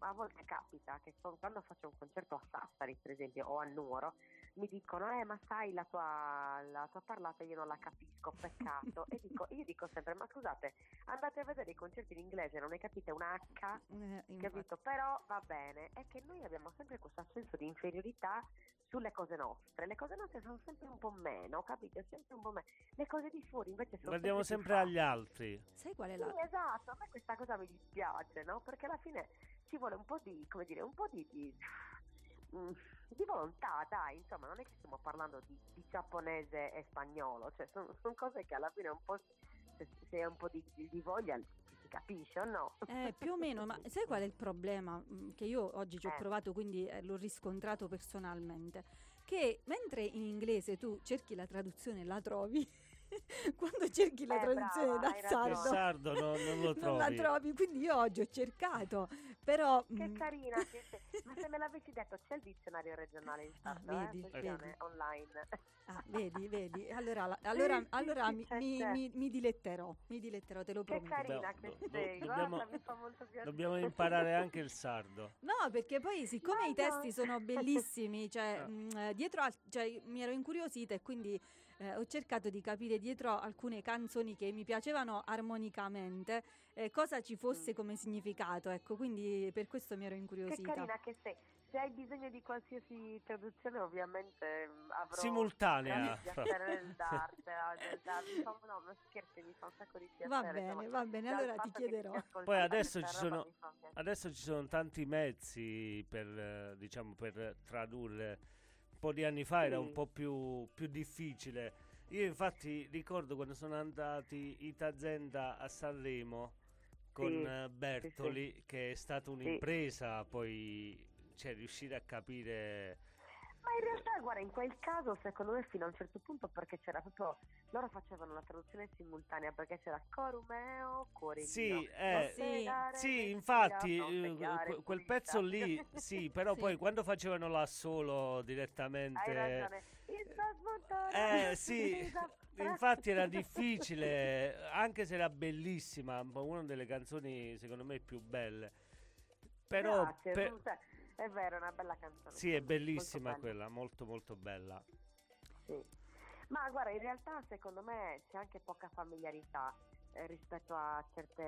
a volte capita che quando faccio un concerto a Sassari, per esempio, o a Nuoro, mi dicono, eh ma sai la tua, la tua parlata io non la capisco, peccato. e dico, <laughs> io dico sempre, ma scusate, andate a vedere i concerti in inglese, non ne capite un H, Eh, capito? Però va bene, è che noi abbiamo sempre questo senso di inferiorità sulle cose nostre. Le cose nostre sono sempre un po' meno, capito? Sempre un po' meno. Le cose di fuori invece sono Guardiamo sempre, sempre agli altri. Sai qual è la... Sì, esatto, a me questa cosa mi dispiace, no? Perché alla fine ci vuole un po' di, come dire, un po' di, di, mm, di volontà, dai, insomma, non è che stiamo parlando di, di giapponese e spagnolo, cioè sono, sono cose che alla fine un po' se, se hai un po' di, di- voglia capisce o no? Eh, più o meno, ma <laughs> sai qual è il problema? Mm, Che io oggi ci ho Eh. provato, quindi eh, l'ho riscontrato personalmente. Che mentre in inglese tu cerchi la traduzione e la trovi, <laughs> quando cerchi la Eh, traduzione brava, da hai ragione. Il sardo sardo no- non lo non la trovi. Quindi io oggi ho cercato, però... Che mm, carina che. <laughs> Ma se me l'avessi detto c'è il dizionario regionale in Ah, sardo, vedi, eh? Vedi. online. Ah, vedi, vedi. Allora, la- <laughs> allora, sì, allora sì, mi, c'è, mi- c'è. mi- mi diletterò, mi diletterò, te lo Che prometto. carina Dobbiamo- che do- sei, dobbiamo- guarda, mi fa molto piacere. Dobbiamo imparare anche il sardo. <laughs> No, perché poi siccome Ma i no. testi sono bellissimi, cioè, Ah. mh, eh, dietro al- cioè, mi ero incuriosita e quindi eh, ho cercato di capire dietro alcune canzoni che mi piacevano armonicamente eh, cosa ci fosse Mm. come significato, ecco, quindi per questo mi ero Che incuriosita. carina che sei. Se hai bisogno di qualsiasi traduzione, ovviamente mm, avrò Simultanea. <laughs> nel dartela, No, ma scherzi, mi fa un sacco di piacere. Va bene, va bene, allora ti che chiederò. Poi adesso ci sono-. Adesso ci sono tanti mezzi per, eh, diciamo, per tradurre. Un po' di anni fa era un Sì. po' più, più difficile. Io infatti ricordo quando sono andati Itazenda a Sanremo con Sì, eh, Bertoli, che è stata un'impresa poi cioè, riuscire a capire... Ma in realtà, guarda, in quel caso, secondo me, fino a un certo punto, perché c'era proprio. Loro facevano la traduzione simultanea perché c'era corumeo, cuore Sì, eh, Sì. Sì, infatti, eh, quel pezzo lì, sì, però <laughs> Sì. poi quando facevano l'assolo Hai direttamente... ragione. Eh <laughs> sì, infatti era difficile, anche se era bellissima, ma una delle canzoni secondo me più belle. Però Grazie, per- è vero, è una bella canzone. sì, è bellissima Molto quella, molto molto bella. Sì. Ma guarda, in realtà secondo me c'è anche poca familiarità rispetto a certe,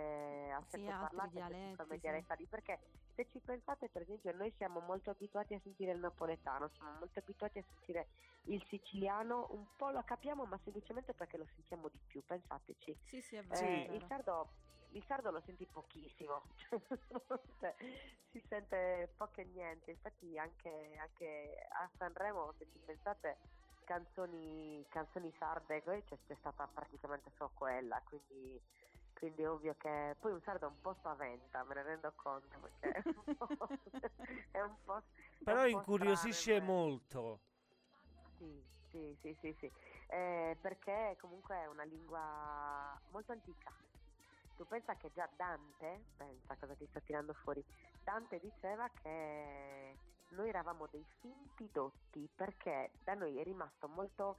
a Sì, certe altri parlate, dialetti, questa familiarità lì, perché se ci pensate per esempio noi siamo molto abituati a sentire il napoletano, siamo molto abituati a sentire il siciliano, un po' lo capiamo ma semplicemente perché lo sentiamo di più, pensateci. Sì, sì, è Eh, vero. è il, sardo, il sardo lo senti pochissimo, <laughs> cioè, si sente poco e niente, infatti anche, anche a Sanremo se ci pensate canzoni, canzoni sarde c'è, c'è stata praticamente solo quella, quindi, quindi è ovvio che poi un sardo un po' spaventa, me ne rendo conto perché è un po', <laughs> è un po' Però un po' incuriosisce strano, è vero. molto. Sì, sì, sì, sì, sì. Eh, perché comunque è una lingua molto antica. Tu pensa che già Dante, pensa cosa ti sto tirando fuori, Dante diceva che noi eravamo dei finti dotti perché da noi è rimasto molto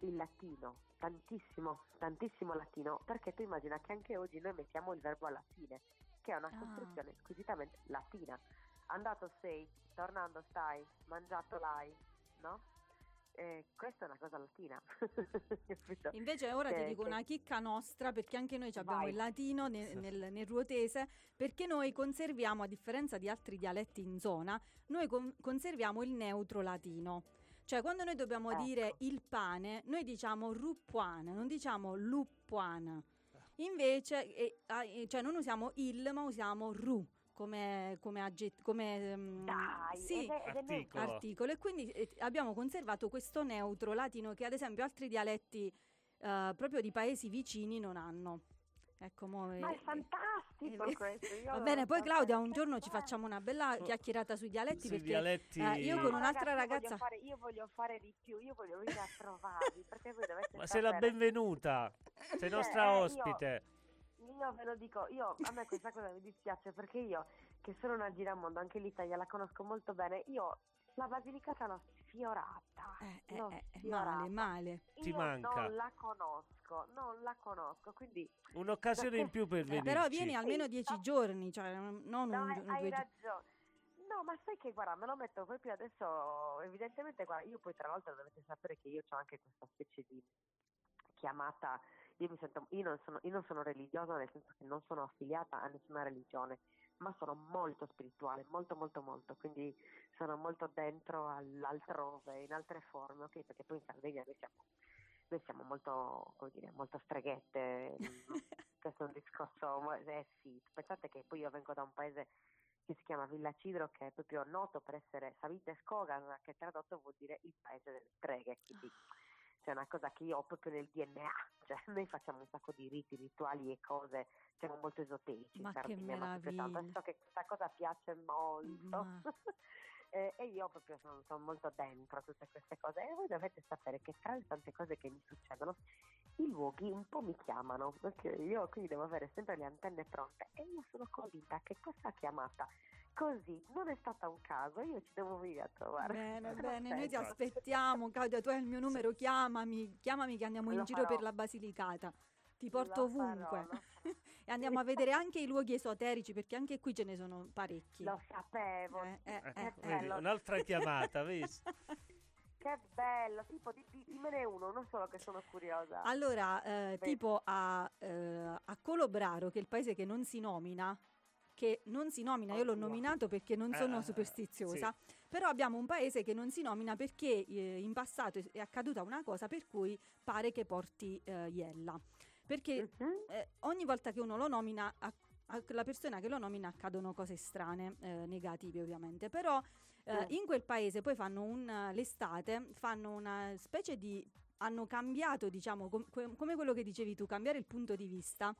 il latino, tantissimo, tantissimo latino, perché tu immagina che anche oggi noi mettiamo il verbo alla fine, che è una Ah. costruzione squisitamente latina. Andato sei, tornando stai, mangiato l'hai, no? Eh, questa è una cosa latina. <laughs> Invece ora ti Che- dico che- una chicca nostra perché anche noi ci abbiamo Vai. il latino ne- nel, nel ruotese perché noi conserviamo, a differenza di altri dialetti in zona, noi con- conserviamo il neutro latino. Cioè quando noi dobbiamo Ecco. dire il pane, noi diciamo ruppuan, non diciamo luppuan. Invece, eh, eh, cioè non usiamo il ma usiamo ru come, come, agget- come mm, Dai, sì, ed è- ed è me- Articolo. articolo e quindi eh, abbiamo conservato questo neutro latino che ad esempio altri dialetti eh, proprio di paesi vicini non hanno. Ecco, mo, Ma eh, è fantastico eh, questo. io <laughs> Va bene, poi Claudia, un giorno ci fare. facciamo una bella chiacchierata sui dialetti Sui perché dialetti... eh, io No, con un'altra ragazzi, io ragazza- voglio fare- Io voglio fare di più, io voglio venire a trovarvi, perché voi dovete Ma sei la benvenuta, sei nostra eh, io- ospite. Io ve lo dico, io, a me questa cosa mi dispiace perché io, che sono una giramondo, anche l'Italia la conosco molto bene, io la Basilicata l'ho sfiorata. eh, eh, l'ho eh, eh, sfiorata. male, male. Ti Io manca. non la conosco, non la conosco, quindi Un'occasione perché- in più per Eh, venirci. però vieni almeno dieci no. giorni, cioè non No, un, hai, un- hai due ragione. No, ma sai che guarda, me lo metto proprio adesso, evidentemente, guarda, io poi tra l'altro dovete sapere che io ho anche questa specie di chiamata, io mi sento, io non sono, io non sono religiosa nel senso che non sono affiliata a nessuna religione, ma sono molto spirituale, molto molto molto, quindi sono molto dentro all'altrove, in altre forme, ok? Perché poi in Sardegna noi siamo, noi siamo molto, come dire, molto streghette, <laughs> questo è un discorso, eh sì, pensate che poi io vengo da un paese che si chiama Villa Cidro che è proprio noto per essere Savite Skogan che tradotto vuol dire il paese delle streghe quindi c'è una cosa che io ho proprio nel DNA cioè <laughs> noi facciamo un sacco di riti, rituali e cose siamo molto esoterici Ma che proprio tanto. meraviglia. so che questa cosa piace molto Ma- <laughs> Eh, e io proprio sono, sono molto dentro a tutte queste cose e voi dovete sapere che tra le tante cose che mi succedono i luoghi un po' mi chiamano perché io quindi devo avere sempre le antenne pronte e io sono convinta che questa chiamata così non è stata un caso io ci devo venire a trovare Bene, <laughs> bene, noi ti aspettiamo, Claudia, tu hai il mio numero, chiamami, chiamami che andiamo in Lo giro farò. per la Basilicata. Ti porto Lo ovunque. <laughs> e andiamo a vedere anche i luoghi esoterici perché anche qui ce ne sono parecchi. lo sapevo Eh, eh, eh, eh. vedi, bello. un'altra chiamata, <laughs> vedi? che bello tipo di, di, dimmene uno non solo che sono curiosa Allora, eh, tipo a, eh, a Colobraro, che è il paese che non si nomina, che non si nomina, io l'ho nominato perché non sono Ah, superstiziosa, però abbiamo un paese che non si nomina perché eh, in passato è- accaduta una cosa per cui pare che porti eh, Iella. Perché Mhm. eh, ogni volta che uno lo nomina, a, a la persona che lo nomina accadono cose strane, eh, negative ovviamente, però eh, in quel paese poi fanno un, l'estate, fanno una specie di, hanno cambiato diciamo com- come quello che dicevi tu, cambiare il punto di vista.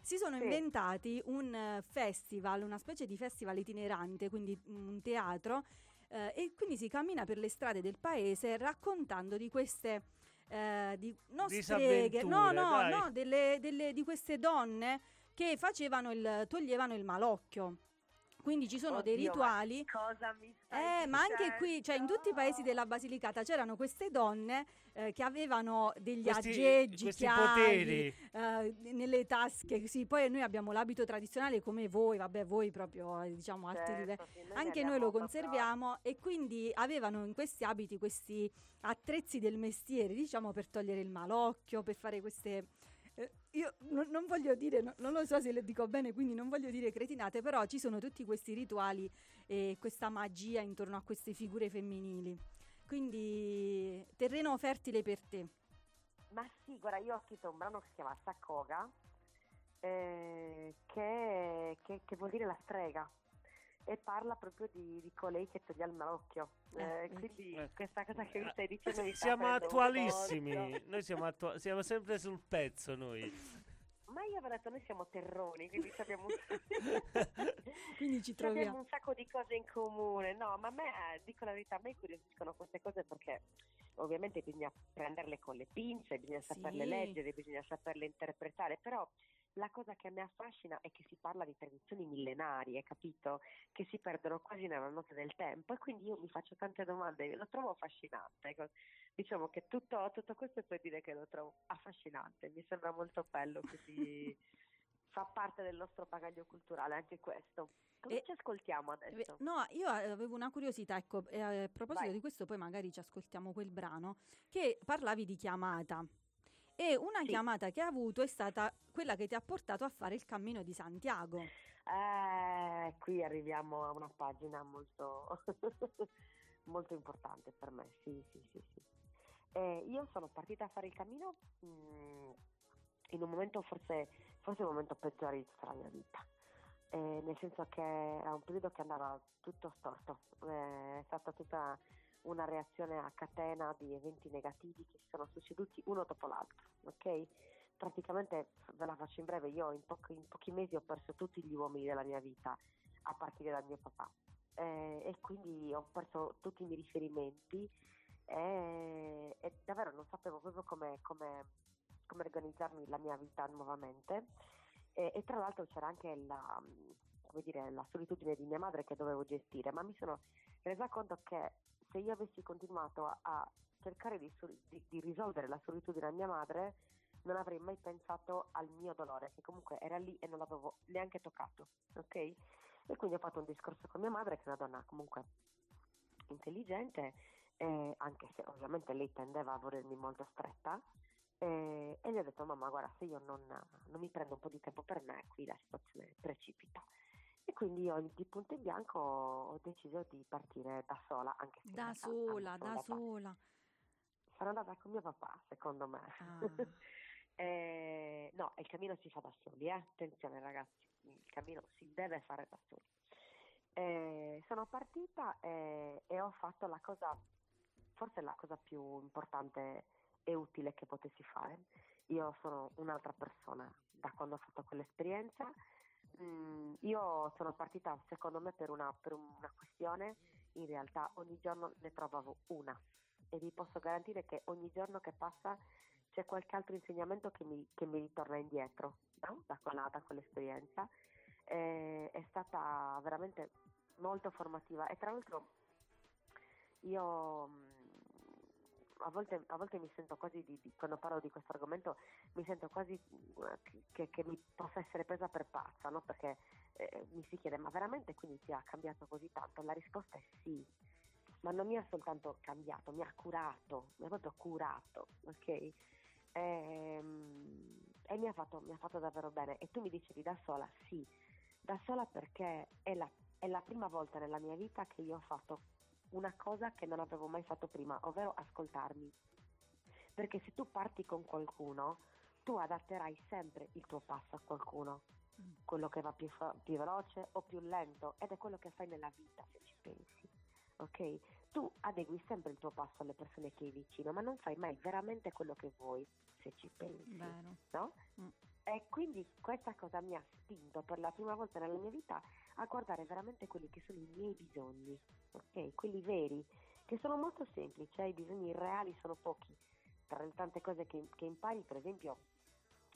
Si sono Sì. inventati un eh, festival, una specie di festival itinerante, quindi un teatro, eh, e quindi si cammina per le strade del paese raccontando di queste eh, di, non streghe, no, no, no, delle, delle- di queste donne che facevano il, toglievano il malocchio. Quindi ci sono dei Oddio, ma rituali. cosa mi stai Eh, ma anche qui, cioè in tutti i paesi della Basilicata c'erano queste donne eh, che avevano degli Questi, aggeggi, questi chiavi, poteri. eh, nelle tasche, sì, poi noi abbiamo l'abito tradizionale come voi, vabbè, voi proprio eh, diciamo Certo, livelli. sì, ne Anche noi lo conserviamo e quindi avevano in questi abiti questi attrezzi del mestiere, diciamo per togliere il malocchio, per fare queste eh, io non, non voglio dire, no- non lo so se le dico bene, quindi non voglio dire cretinate, però ci sono tutti questi rituali e questa magia intorno a queste figure femminili. Quindi terreno fertile per te. Ma sì, guarda, io ho scritto un brano che si chiama Sakoga, eh, che, che- che vuol dire la strega, e parla proprio di, di colei che toglie il malocchio. Eh, Eh, vedi. quindi Eh. questa cosa che mi stai dicendo mi Siamo un attualissimi, noi siamo, attua- siamo sempre sul pezzo noi. Ma io avrei detto noi siamo terroni, quindi ci abbiamo, <laughs> Quindi ci ci abbiamo troviamo. un sacco di cose in comune. No, ma a me, eh, dico la verità, a me incuriosiscono queste cose perché ovviamente bisogna prenderle con le pinze, bisogna saperle Sì. leggere, bisogna saperle interpretare, però la cosa che a me affascina è che si parla di tradizioni millenarie, capito? Che si perdono quasi nella notte del tempo e quindi io mi faccio tante domande, lo trovo affascinante. ecco. diciamo che tutto, tutto questo per dire che lo trovo affascinante, mi sembra molto bello, quindi <laughs> fa parte del nostro bagaglio culturale anche questo. Cosa E- ci ascoltiamo Eh, adesso? No, io avevo una curiosità, ecco, e a proposito Vai. di questo poi magari ci ascoltiamo quel brano, che parlavi di chiamata. E una Sì. chiamata che hai avuto è stata quella che ti ha portato a fare il cammino di Santiago. Eh, qui arriviamo a una pagina molto, <laughs> molto importante per me, sì, sì, sì, sì. Eh, io sono partita a fare il cammino mm, in un momento forse, forse il momento peggiore di tutta la mia vita, Eh, nel senso che era un periodo che andava tutto storto, Eh, è stata tutta una reazione a catena di eventi negativi che si sono succeduti uno dopo l'altro, ok? praticamente, ve la faccio in breve, io in, pochi- in pochi mesi ho perso tutti gli uomini della mia vita, a partire dal mio papà. Eh, e quindi ho perso tutti i miei riferimenti e, e davvero non sapevo proprio come, come- come organizzarmi la mia vita nuovamente. E, e tra l'altro c'era anche la, dire, la solitudine di mia madre che dovevo gestire, ma mi sono resa conto che se io avessi continuato a, a cercare di, di- di risolvere la solitudine a mia madre, non avrei mai pensato al mio dolore, che comunque era lì e non l'avevo neanche toccato, ok? E quindi ho fatto un discorso con mia madre, che è una donna comunque intelligente, eh, anche se ovviamente lei tendeva a volermi molto stretta, eh, e gli ho detto, mamma, guarda, se io non, non mi prendo un po' di tempo per me, qui la situazione precipita. E quindi io di punto in bianco ho deciso di partire da sola, anche se Da sola, da sola. Sono andata con mio papà, secondo me. Ah. <laughs> Eh, no, il cammino si fa da soli, eh? attenzione ragazzi, il cammino si deve fare da soli. Eh, sono partita e, e ho fatto la cosa, forse la cosa più importante e utile che potessi fare. Io sono un'altra persona da quando ho fatto quell'esperienza. Mm, io sono partita secondo me per una, per una questione, in realtà ogni giorno ne trovavo una e vi posso garantire che ogni giorno che passa c'è qualche altro insegnamento che mi, che mi ritorna indietro no? da, quella, da quell'esperienza. Eh, è stata veramente molto formativa e tra l'altro io mh, a volte, a volte mi sento quasi di, di- quando parlo di questo argomento mi sento quasi che, che mi possa essere presa per pazza no? perché eh, mi si chiede ma veramente quindi ti ha cambiato così tanto? La risposta è sì ma non mi ha soltanto cambiato mi ha curato mi ha proprio curato ok? Ehm, e mi ha, fatto, mi ha fatto davvero bene. E tu mi dicevi da sola sì da sola perché è la, è la prima volta nella mia vita che io ho fatto una cosa che non avevo mai fatto prima, ovvero ascoltarmi. Perché se tu parti con qualcuno, tu adatterai sempre il tuo passo a qualcuno, Mm. quello che va più, più veloce o più lento, ed è quello che fai nella vita se ci pensi. Ok? Tu adegui sempre il tuo passo alle persone che hai vicino, ma non fai mai veramente quello che vuoi se ci pensi Vero. no? Mm. E quindi questa cosa mi ha spinto per la prima volta nella mia vita a guardare veramente quelli che sono i miei bisogni, ok? Quelli veri, che sono molto semplici, eh, i bisogni reali sono pochi. Tra le tante cose che, che impari, per esempio,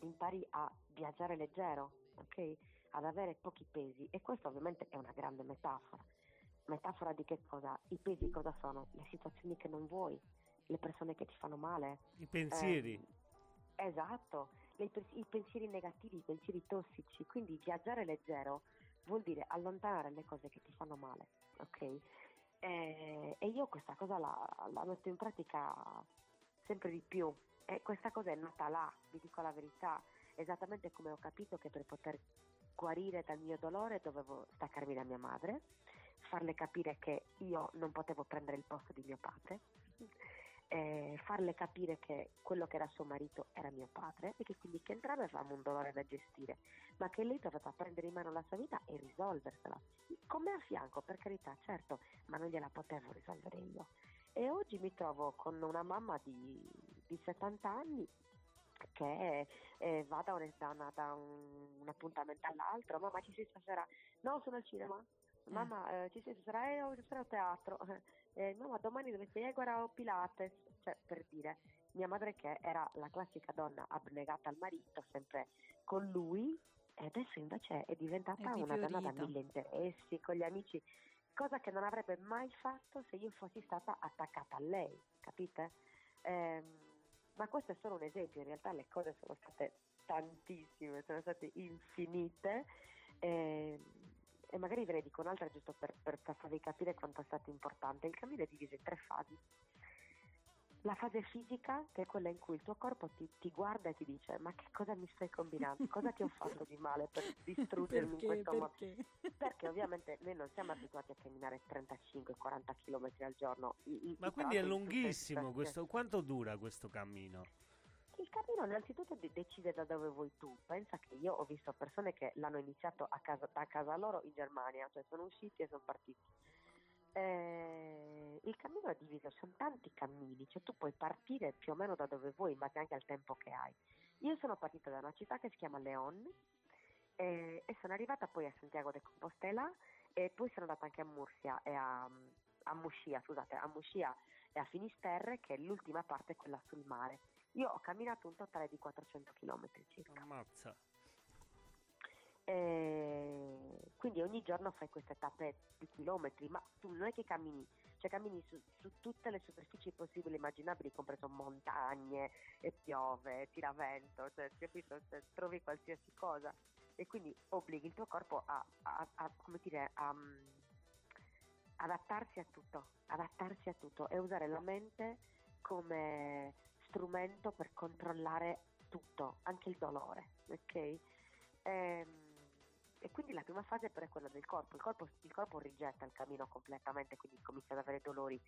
impari a viaggiare leggero, ok? Ad avere pochi pesi e questo ovviamente è una grande metafora. Metafora di che cosa? I pesi cosa sono? Le situazioni che non vuoi, le persone che ti fanno male, I pensieri. eh, esatto, le- i pensieri negativi, i pensieri tossici, quindi viaggiare leggero vuol dire allontanare le cose che ti fanno male, ok? E, e io questa cosa la, la metto in pratica sempre di più. E questa cosa è nata là, vi dico la verità, esattamente come ho capito che per poter guarire dal mio dolore dovevo staccarmi da mia madre, farle capire che io non potevo prendere il posto di mio padre, eh, farle capire che quello che era suo marito era mio padre e che quindi che entrambi avevamo un dolore da gestire, ma che lei doveva prendere in mano la sua vita e risolversela. Con me a fianco, per carità, certo, ma non gliela potevo risolvere io. E oggi mi trovo con una mamma di, di 70 anni che eh, va da, un, da una- da un- un appuntamento all'altro, mamma ci sei stasera? No, sono al cinema. Mamma, eh, ci sei stasera? Eh, ho stasera a teatro. Eh, mamma, domani dove sei? Eh, guarda, Pilates. Cioè, per dire, mia madre che era la classica donna abnegata al marito, sempre con lui, e adesso invece è diventata È una donna da mille interessi, con gli amici, cosa che non avrebbe mai fatto se io fossi stata attaccata a lei, capite? Ehm, ma questo è solo un esempio, in realtà le cose sono state tantissime, sono state infinite ehm, e magari ve ne dico un'altra giusto per, per farvi capire quanto è stato importante. Il cammino è diviso in tre fasi. La fase fisica, che è quella in cui il tuo corpo ti, ti guarda e ti dice ma che cosa mi stai combinando? Cosa ti ho fatto di male per <laughs> distruggermi in Perché? questo modo? Perché? Perché ovviamente noi non siamo abituati a camminare 35-40 km al giorno. I- i- Ma i quindi è in lunghissimo questo. Quanto dura questo cammino? Il cammino innanzitutto de- decide da dove vuoi tu. Pensa che io ho visto persone che l'hanno iniziato a casa, da casa loro in Germania, cioè sono usciti e sono partiti. Eh, il cammino è diviso, sono tanti cammini, cioè tu puoi partire più o meno da dove vuoi, in base anche al tempo che hai. Io sono partita da una città che si chiama León eh, e sono arrivata poi a Santiago de Compostela e poi sono andata anche a Murcia e a, a Muscia, scusate, a Muscia e a Finisterre, che è l'ultima parte, quella sul mare. Io ho camminato un totale di 400 km circa. Ammazza. Eh, quindi ogni giorno fai queste tappe di chilometri, ma tu non è che cammini, cioè cammini su, su tutte le superfici possibili e immaginabili, compreso montagne, e piove, tira vento, cioè, capito? Cioè, trovi qualsiasi cosa e quindi obblighi il tuo corpo a, a- a- come dire, a mm, adattarsi a tutto, adattarsi a tutto e usare la mente come strumento per controllare tutto, anche il dolore, ok? Ehm, e quindi la prima fase però è quella del corpo. Il corpo, il corpo rigetta il cammino completamente, quindi comincia ad avere dolori,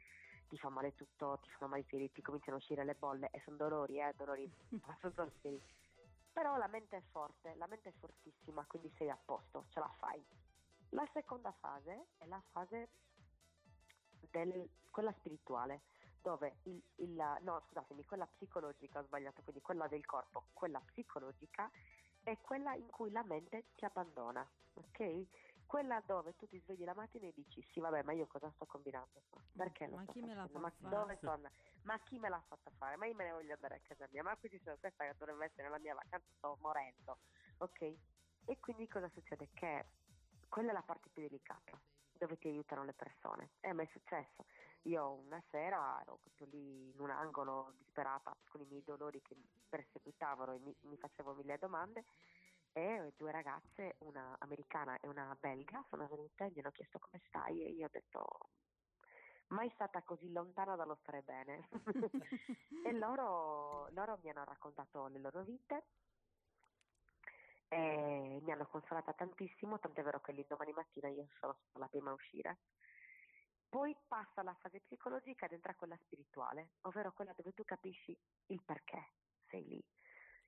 ti fa male tutto, ti fanno male i piedi, ti cominciano a uscire le bolle e sono dolori, eh, dolori <laughs> abbastanza seri. Però la mente è forte, la mente è fortissima, quindi sei a posto, ce la fai. La seconda fase è la fase del, quella spirituale, dove il, il- no scusatemi, quella psicologica, ho sbagliato, quindi quella del corpo, quella psicologica è quella in cui la mente ti abbandona, ok? Quella dove tu ti svegli la mattina e dici sì vabbè ma io cosa sto combinando? Perché Ma chi me l'ha facendo? Ma fare? andando? Ma chi me l'ha fatta fare? Ma io me ne voglio andare a casa mia, ma quindi sono questa che dovrebbe essere la mia vacanza, sto morendo, ok? E quindi cosa succede? Che quella è la parte più delicata, dove ti aiutano le persone. E a me è successo. Io una sera ero proprio lì in un angolo disperata con i miei dolori che mi perseguitavano e mi, mi facevo mille domande e due ragazze, una americana e una belga, sono venute e mi hanno chiesto come stai e io ho detto mai stata così lontana dallo stare bene. <laughs> e loro, loro mi hanno raccontato le loro vite e mi hanno consolata tantissimo, tant'è vero che l'indomani mattina io sono stata la prima a uscire. Poi passa la fase psicologica ed entra quella spirituale, ovvero quella dove tu capisci il perché sei lì,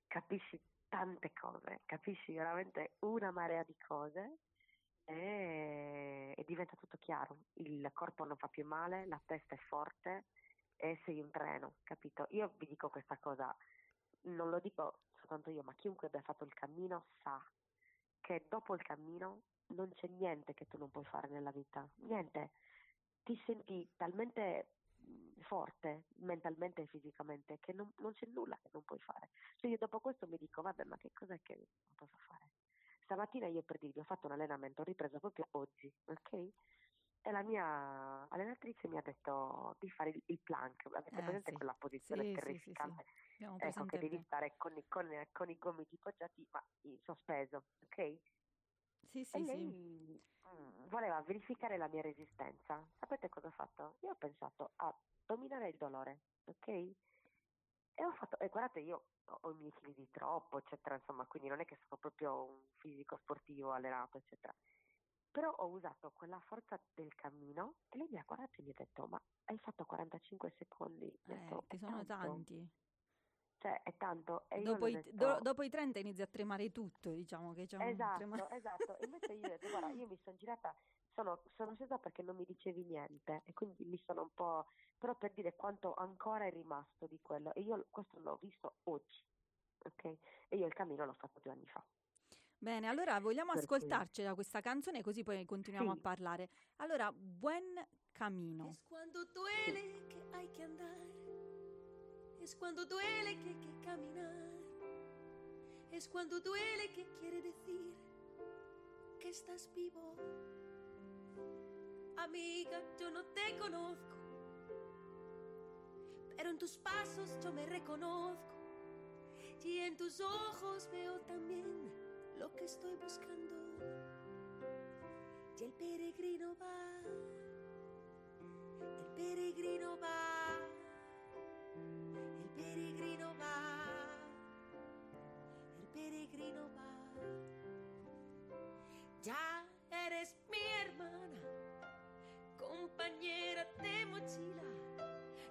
capisci tante cose, capisci veramente una marea di cose e, e diventa tutto chiaro. Il corpo non fa più male, la testa è forte e sei un treno, capito? Io vi dico questa cosa, non lo dico soltanto io, ma chiunque abbia fatto il cammino sa che dopo il cammino non c'è niente che tu non puoi fare nella vita, niente. Ti senti talmente mh, forte mentalmente e fisicamente che non, non c'è nulla che non puoi fare. Cioè io dopo questo mi dico, vabbè, ma che cos'è che non posso fare? Stamattina io per dirvi ho fatto un allenamento, ho ripreso proprio oggi, ok? E la mia allenatrice mi ha detto di fare il, plank, avete Eh, presente sì. quella posizione Sì, sì, sì, sì. terrificante? Abbiamo Ecco, che devi stare con i, con, con i gomiti poggiati, ma in sospeso, ok? Sì, E sì, sì. lei mm, voleva verificare la mia resistenza. Sapete cosa ho fatto? Io ho pensato a dominare il dolore, ok? E ho fatto, e guardate, io ho i miei chili di troppo, eccetera, insomma, quindi non è che sono proprio un fisico sportivo allenato, eccetera. Però ho usato quella forza del cammino e lei mi ha guardato e mi ha detto, ma hai fatto 45 secondi? Eh, detto, che "È sono tanto." tanti. Cioè, è tanto. E io Dopo i, detto, do- dopo i 30 inizia a tremare tutto, diciamo che c'è un Esatto, trema- esatto. Invece io ho detto, guarda, io mi <laughs> sono girata, sono, sono scesa perché non mi dicevi niente e quindi mi sono un po'... però per dire quanto ancora è rimasto di quello e io questo l'ho visto oggi, ok? E io il cammino l'ho fatto due anni fa. Bene, allora vogliamo Per cui- ascoltarcela questa canzone così poi continuiamo Sì. a parlare. Allora, Buen Camino. Es cuando duele que hay que andar, es cuando duele que hay que caminar, es cuando duele que quiere decir que estás vivo. Amiga, yo no te conozco, pero en tus pasos yo me reconozco y en tus ojos veo también lo que estoy buscando. Y el peregrino va, el peregrino va, peregrino. Ya eres mi hermana, compañera de mochila,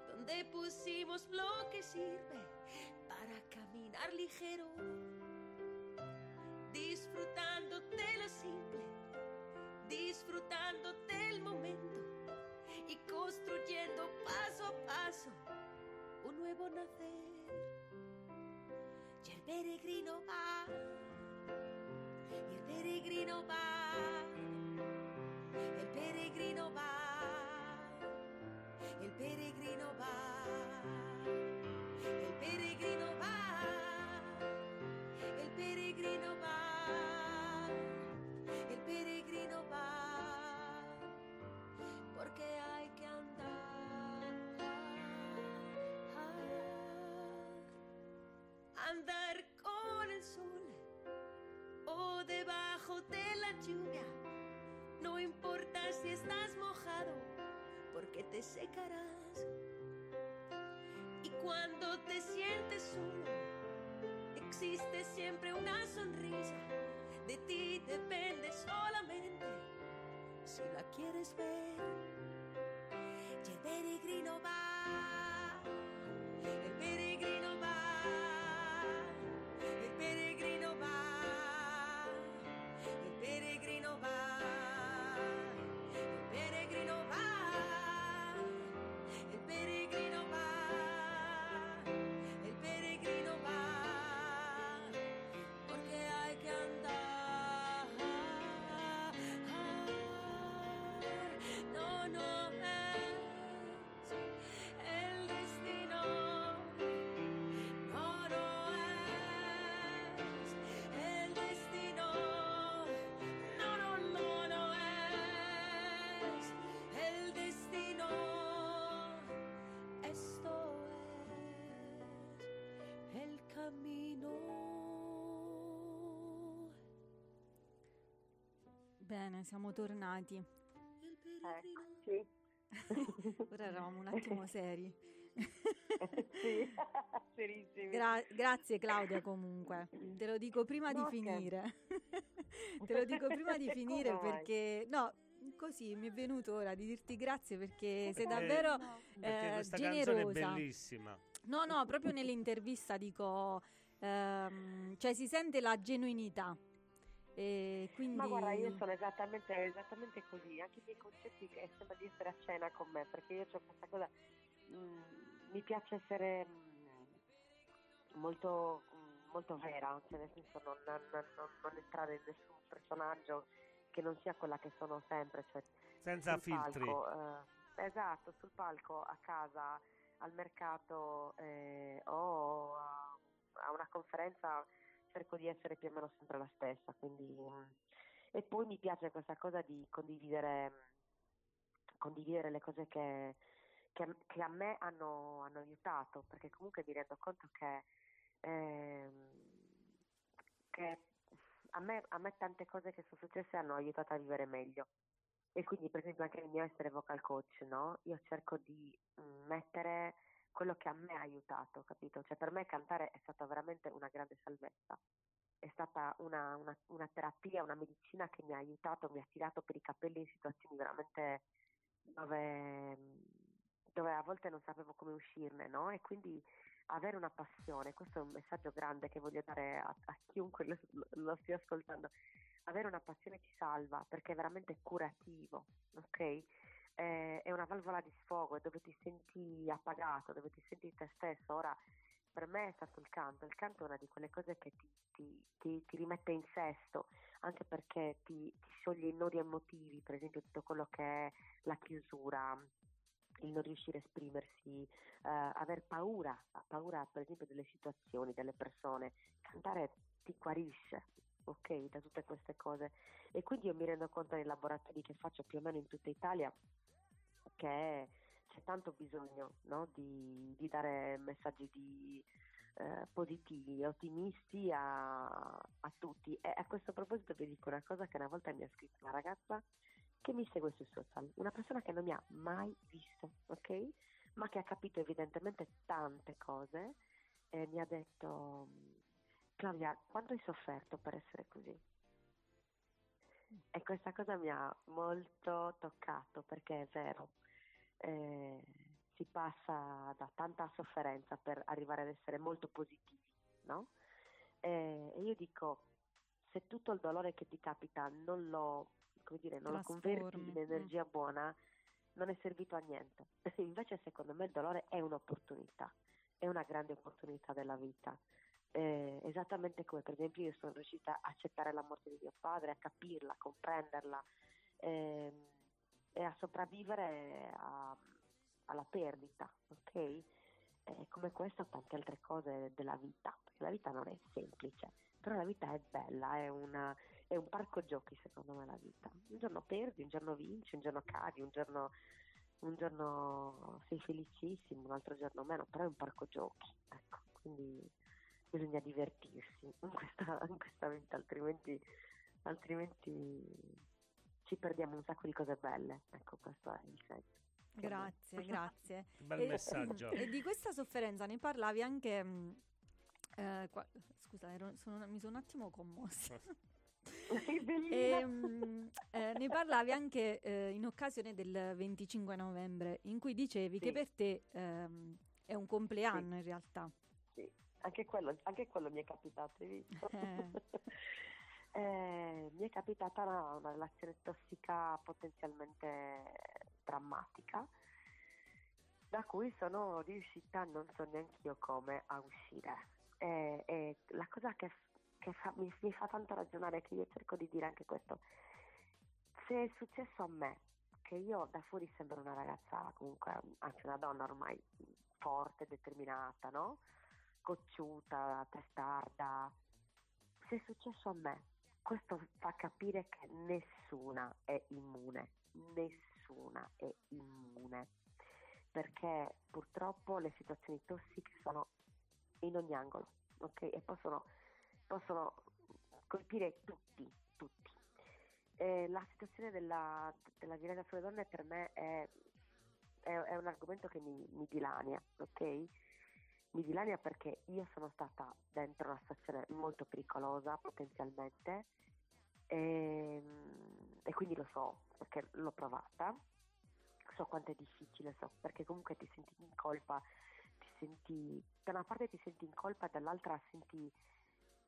donde pusimos lo que sirve para caminar ligero, disfrutando de lo simple, disfrutando del momento y construyendo paso a paso un nuevo nacer. Peregrino va, el peregrino va, el peregrino va, el peregrino va. Debajo de la lluvia. No importa si estás mojado, porque te secarás. Y cuando te sientes solo, existe siempre una sonrisa. De ti depende solamente si la quieres ver. Y el peregrino va, Bene, siamo tornati. Ecco, sì. Ora eravamo un attimo seri. sì, <laughs> serissimi. Gra- grazie Claudia comunque. Te lo dico prima No, di che- finire. <laughs> Te lo dico prima di <laughs> finire Come mai? perché no, così mi è venuto ora di dirti grazie perché sei Eh, davvero Perché eh, questa canzone è generosa. bellissima. No, no, proprio nell'intervista dico ehm, cioè si sente la genuinità. E quindi Ma guarda, io sono esattamente, esattamente così, anche i miei concetti che sembra di essere a cena con me, perché io ho questa cosa, mm, mi piace essere mm, molto, mm, molto vera, cioè nel senso non, non- non- non entrare in nessun personaggio che non sia quella che sono sempre, cioè Senza sul filtri. palco, eh, esatto, sul palco, a casa, al mercato eh, o a, a una conferenza cerco di essere più o meno sempre la stessa. Quindi, mm, e poi mi piace questa cosa di condividere, mm, condividere le cose che, che che a me hanno, hanno aiutato, perché comunque mi rendo conto che, ehm, che a me, a me tante cose che sono successe hanno aiutato a vivere meglio. E quindi, per esempio, anche nel mio essere vocal coach, no? Io cerco di mm, mettere quello che a me ha aiutato, capito? Cioè, per me cantare è stata veramente una grande salvezza. È stata una, una- una terapia, una medicina che mi ha aiutato, mi ha tirato per i capelli in situazioni veramente dove, dove a volte non sapevo come uscirne, no? E quindi avere una passione, questo è un messaggio grande che voglio dare a, a chiunque lo, lo stia ascoltando, avere una passione ti salva perché è veramente curativo, ok? Eh, è una valvola di sfogo, è dove ti senti appagato, dove ti senti te stesso. Ora, per me è stato il canto, il canto è una di quelle cose che ti, ti- ti- ti rimette in sesto, anche perché ti, scioglie i nodi emotivi, per esempio tutto quello che è la chiusura, il non riuscire a esprimersi, eh, aver paura, paura per esempio delle situazioni, delle persone, cantare ti guarisce, ok, da tutte queste cose. E quindi io mi rendo conto nei laboratori che faccio più o meno in tutta Italia c'è c'è tanto bisogno no, di, di dare messaggi di, eh, positivi, ottimisti a, a tutti. E a questo proposito vi dico una cosa che una volta mi ha scritto una ragazza che mi segue sui social, una persona che non mi ha mai visto, ok? Ma che ha capito evidentemente tante cose e mi ha detto Claudia, quanto hai sofferto per essere così? E questa cosa mi ha molto toccato perché è vero, eh, si passa da tanta sofferenza per arrivare ad essere molto positivi, no? Eh, E io dico, se tutto il dolore che ti capita non lo, come dire, non lo converti in mm. energia buona, non è servito a niente. <laughs> Invece secondo me il dolore è un'opportunità, è una grande opportunità della vita. Eh, esattamente come per esempio io sono riuscita a accettare la morte di mio padre, a capirla, a comprenderla ehm, e a sopravvivere a- alla perdita, ok? E come questo tante altre cose della vita, perché la vita non è semplice, però la vita è bella, è, una- è un parco giochi secondo me la vita. Un giorno perdi, un giorno vinci, un giorno cadi, un giorno, un giorno sei felicissimo, un altro giorno meno, però è un parco giochi, ecco, quindi bisogna divertirsi in questa, in questa vita, altrimenti, altrimenti ci perdiamo un sacco di cose belle, ecco questo è il senso. Grazie, grazie. <laughs> Bel E- messaggio. E di questa sofferenza ne parlavi anche... mh, eh, qua- scusa, ero- sono- mi sono un attimo commossa. <laughs> E, mh, eh, ne parlavi anche eh, in occasione del 25 novembre, in cui dicevi che Sì. per te ehm, è un compleanno in realtà. Sì, anche quello, anche quello mi è capitato, hai visto? Eh. <laughs> Eh, mi è capitata una, una relazione tossica potenzialmente drammatica, da cui sono riuscita, non so neanche io come, a uscire. E, e la cosa che, che fa- mi, mi fa tanto ragionare, che io cerco di dire anche questo, se è successo a me, che io da fuori sembro una ragazza, comunque, anzi una donna ormai forte, determinata, no? Cocciuta, testarda, se è successo a me, questo fa capire che nessuna è immune, nessuna è immune, perché purtroppo le situazioni tossiche sono in ogni angolo, ok? E possono, possono colpire tutti, tutti. Eh, la situazione della, della violenza sulle donne per me è, è- è un argomento che mi, mi dilania, ok? Mi dilania perché io sono stata dentro una situazione molto pericolosa potenzialmente e, e quindi lo so perché l'ho provata, so quanto è difficile, so perché comunque ti senti in colpa, ti senti, da una parte ti senti in colpa e dall'altra senti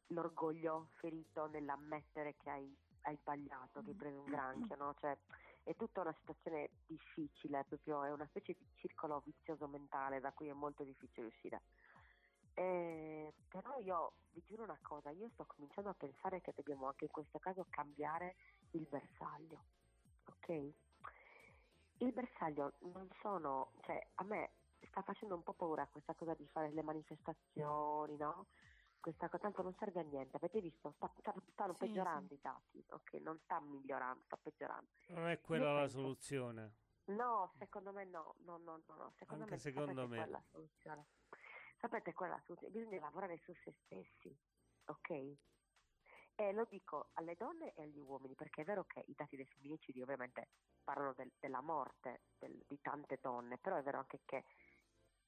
l'orgoglio ferito nell'ammettere che hai, hai sbagliato, che hai preso un granchio, no? Cioè, è tutta una situazione difficile, proprio è una specie di circolo vizioso mentale da cui è molto difficile uscire. Eh, però io vi giuro una cosa, io sto cominciando a pensare che dobbiamo anche in questo caso cambiare il bersaglio, ok? Il bersaglio non sono, cioè a me sta facendo un po' paura questa cosa di fare le manifestazioni, no? Questa cosa tanto non serve a niente, avete visto? Sta- sta- stanno Sì, peggiorando sì. i dati, ok? Non sta migliorando, sta peggiorando. Non è quella Io la penso- soluzione. No, secondo me no, no, no, no, no. Secondo Anche me secondo me. qual è la soluzione. Sapete qual è la soluzione? Bisogna lavorare su se stessi, ok? E lo dico alle donne e agli uomini, perché è vero che i dati dei femminicidi ovviamente parlano del- della morte del- di tante donne, però è vero anche che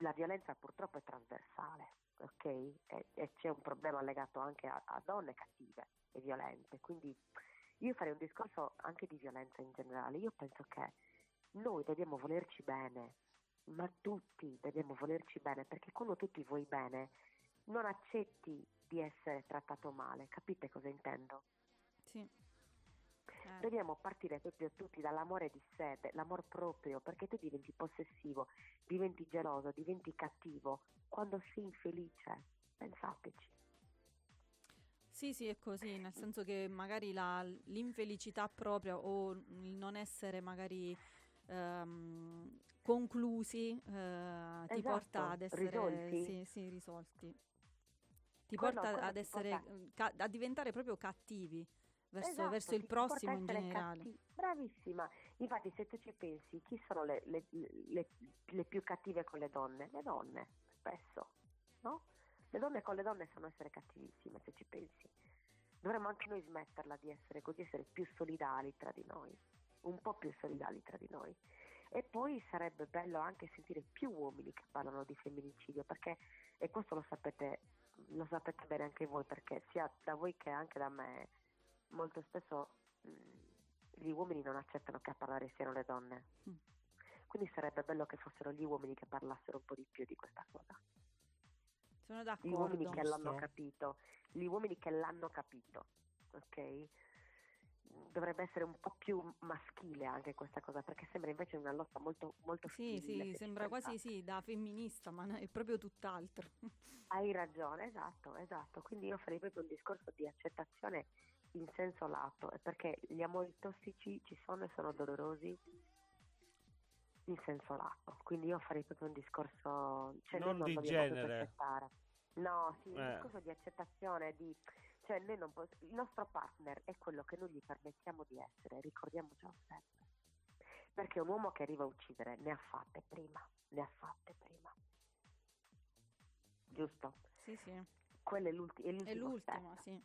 la violenza purtroppo è trasversale, ok? E, e c'è un problema legato anche a, a donne cattive e violente, quindi io farei un discorso anche di violenza in generale. Io penso che noi dobbiamo volerci bene, ma tutti dobbiamo volerci bene, perché quando tu ti vuoi bene non accetti di essere trattato male, capite cosa intendo? Sì. Dobbiamo partire proprio tutti dall'amore di sé, l'amor proprio, perché tu diventi possessivo, diventi geloso, diventi cattivo quando sei infelice. Pensateci. Sì, sì, è così, nel senso che magari la- l'infelicità propria o il non essere magari ehm, conclusi eh, ti Esatto, porta ad essere risolti. sì, sì, risolti. Ti Quello- porta quello ad ti essere porta- ca- a diventare proprio cattivi verso, Esatto, verso il prossimo in generale. catti- Bravissima. Infatti, se tu ci pensi, chi sono le, le- le- le più cattive con le donne? Le donne, spesso, no? Le donne con le donne sanno essere cattivissime, se ci pensi. Dovremmo anche noi smetterla di essere così, essere più solidali tra di noi, un po' più solidali tra di noi. E poi sarebbe bello anche sentire più uomini che parlano di femminicidio, perché, e questo lo sapete, lo sapete bene anche voi, perché sia da voi che anche da me, molto spesso mh, gli uomini non accettano che a parlare siano le donne. Mm. Quindi sarebbe bello che fossero gli uomini che parlassero un po' di più di questa cosa. Sono Gli uomini d'accordo. che l'hanno capito, gli uomini che l'hanno capito, ok? Dovrebbe essere un po' più maschile anche questa cosa, perché sembra invece una lotta molto, molto Sì, femminile, sì, sembra quasi sì, da femminista, ma è proprio tutt'altro. Hai ragione, esatto, esatto. Quindi io farei proprio un discorso di accettazione in senso lato, eh, perché gli amori tossici ci sono e sono dolorosi in senso lato. Quindi io farei proprio un discorso... Cioè noi Non di genere. accettare. No, sì, un Eh. discorso di accettazione, di... Cioè noi non poss- il nostro partner è quello che noi gli permettiamo di essere, ricordiamocelo sempre. Perché un uomo che arriva a uccidere ne ha fatte prima, ne ha fatte prima. Giusto? Sì, sì. quello è, l'ulti- è È l'ultimo l'ultimo, step. sì.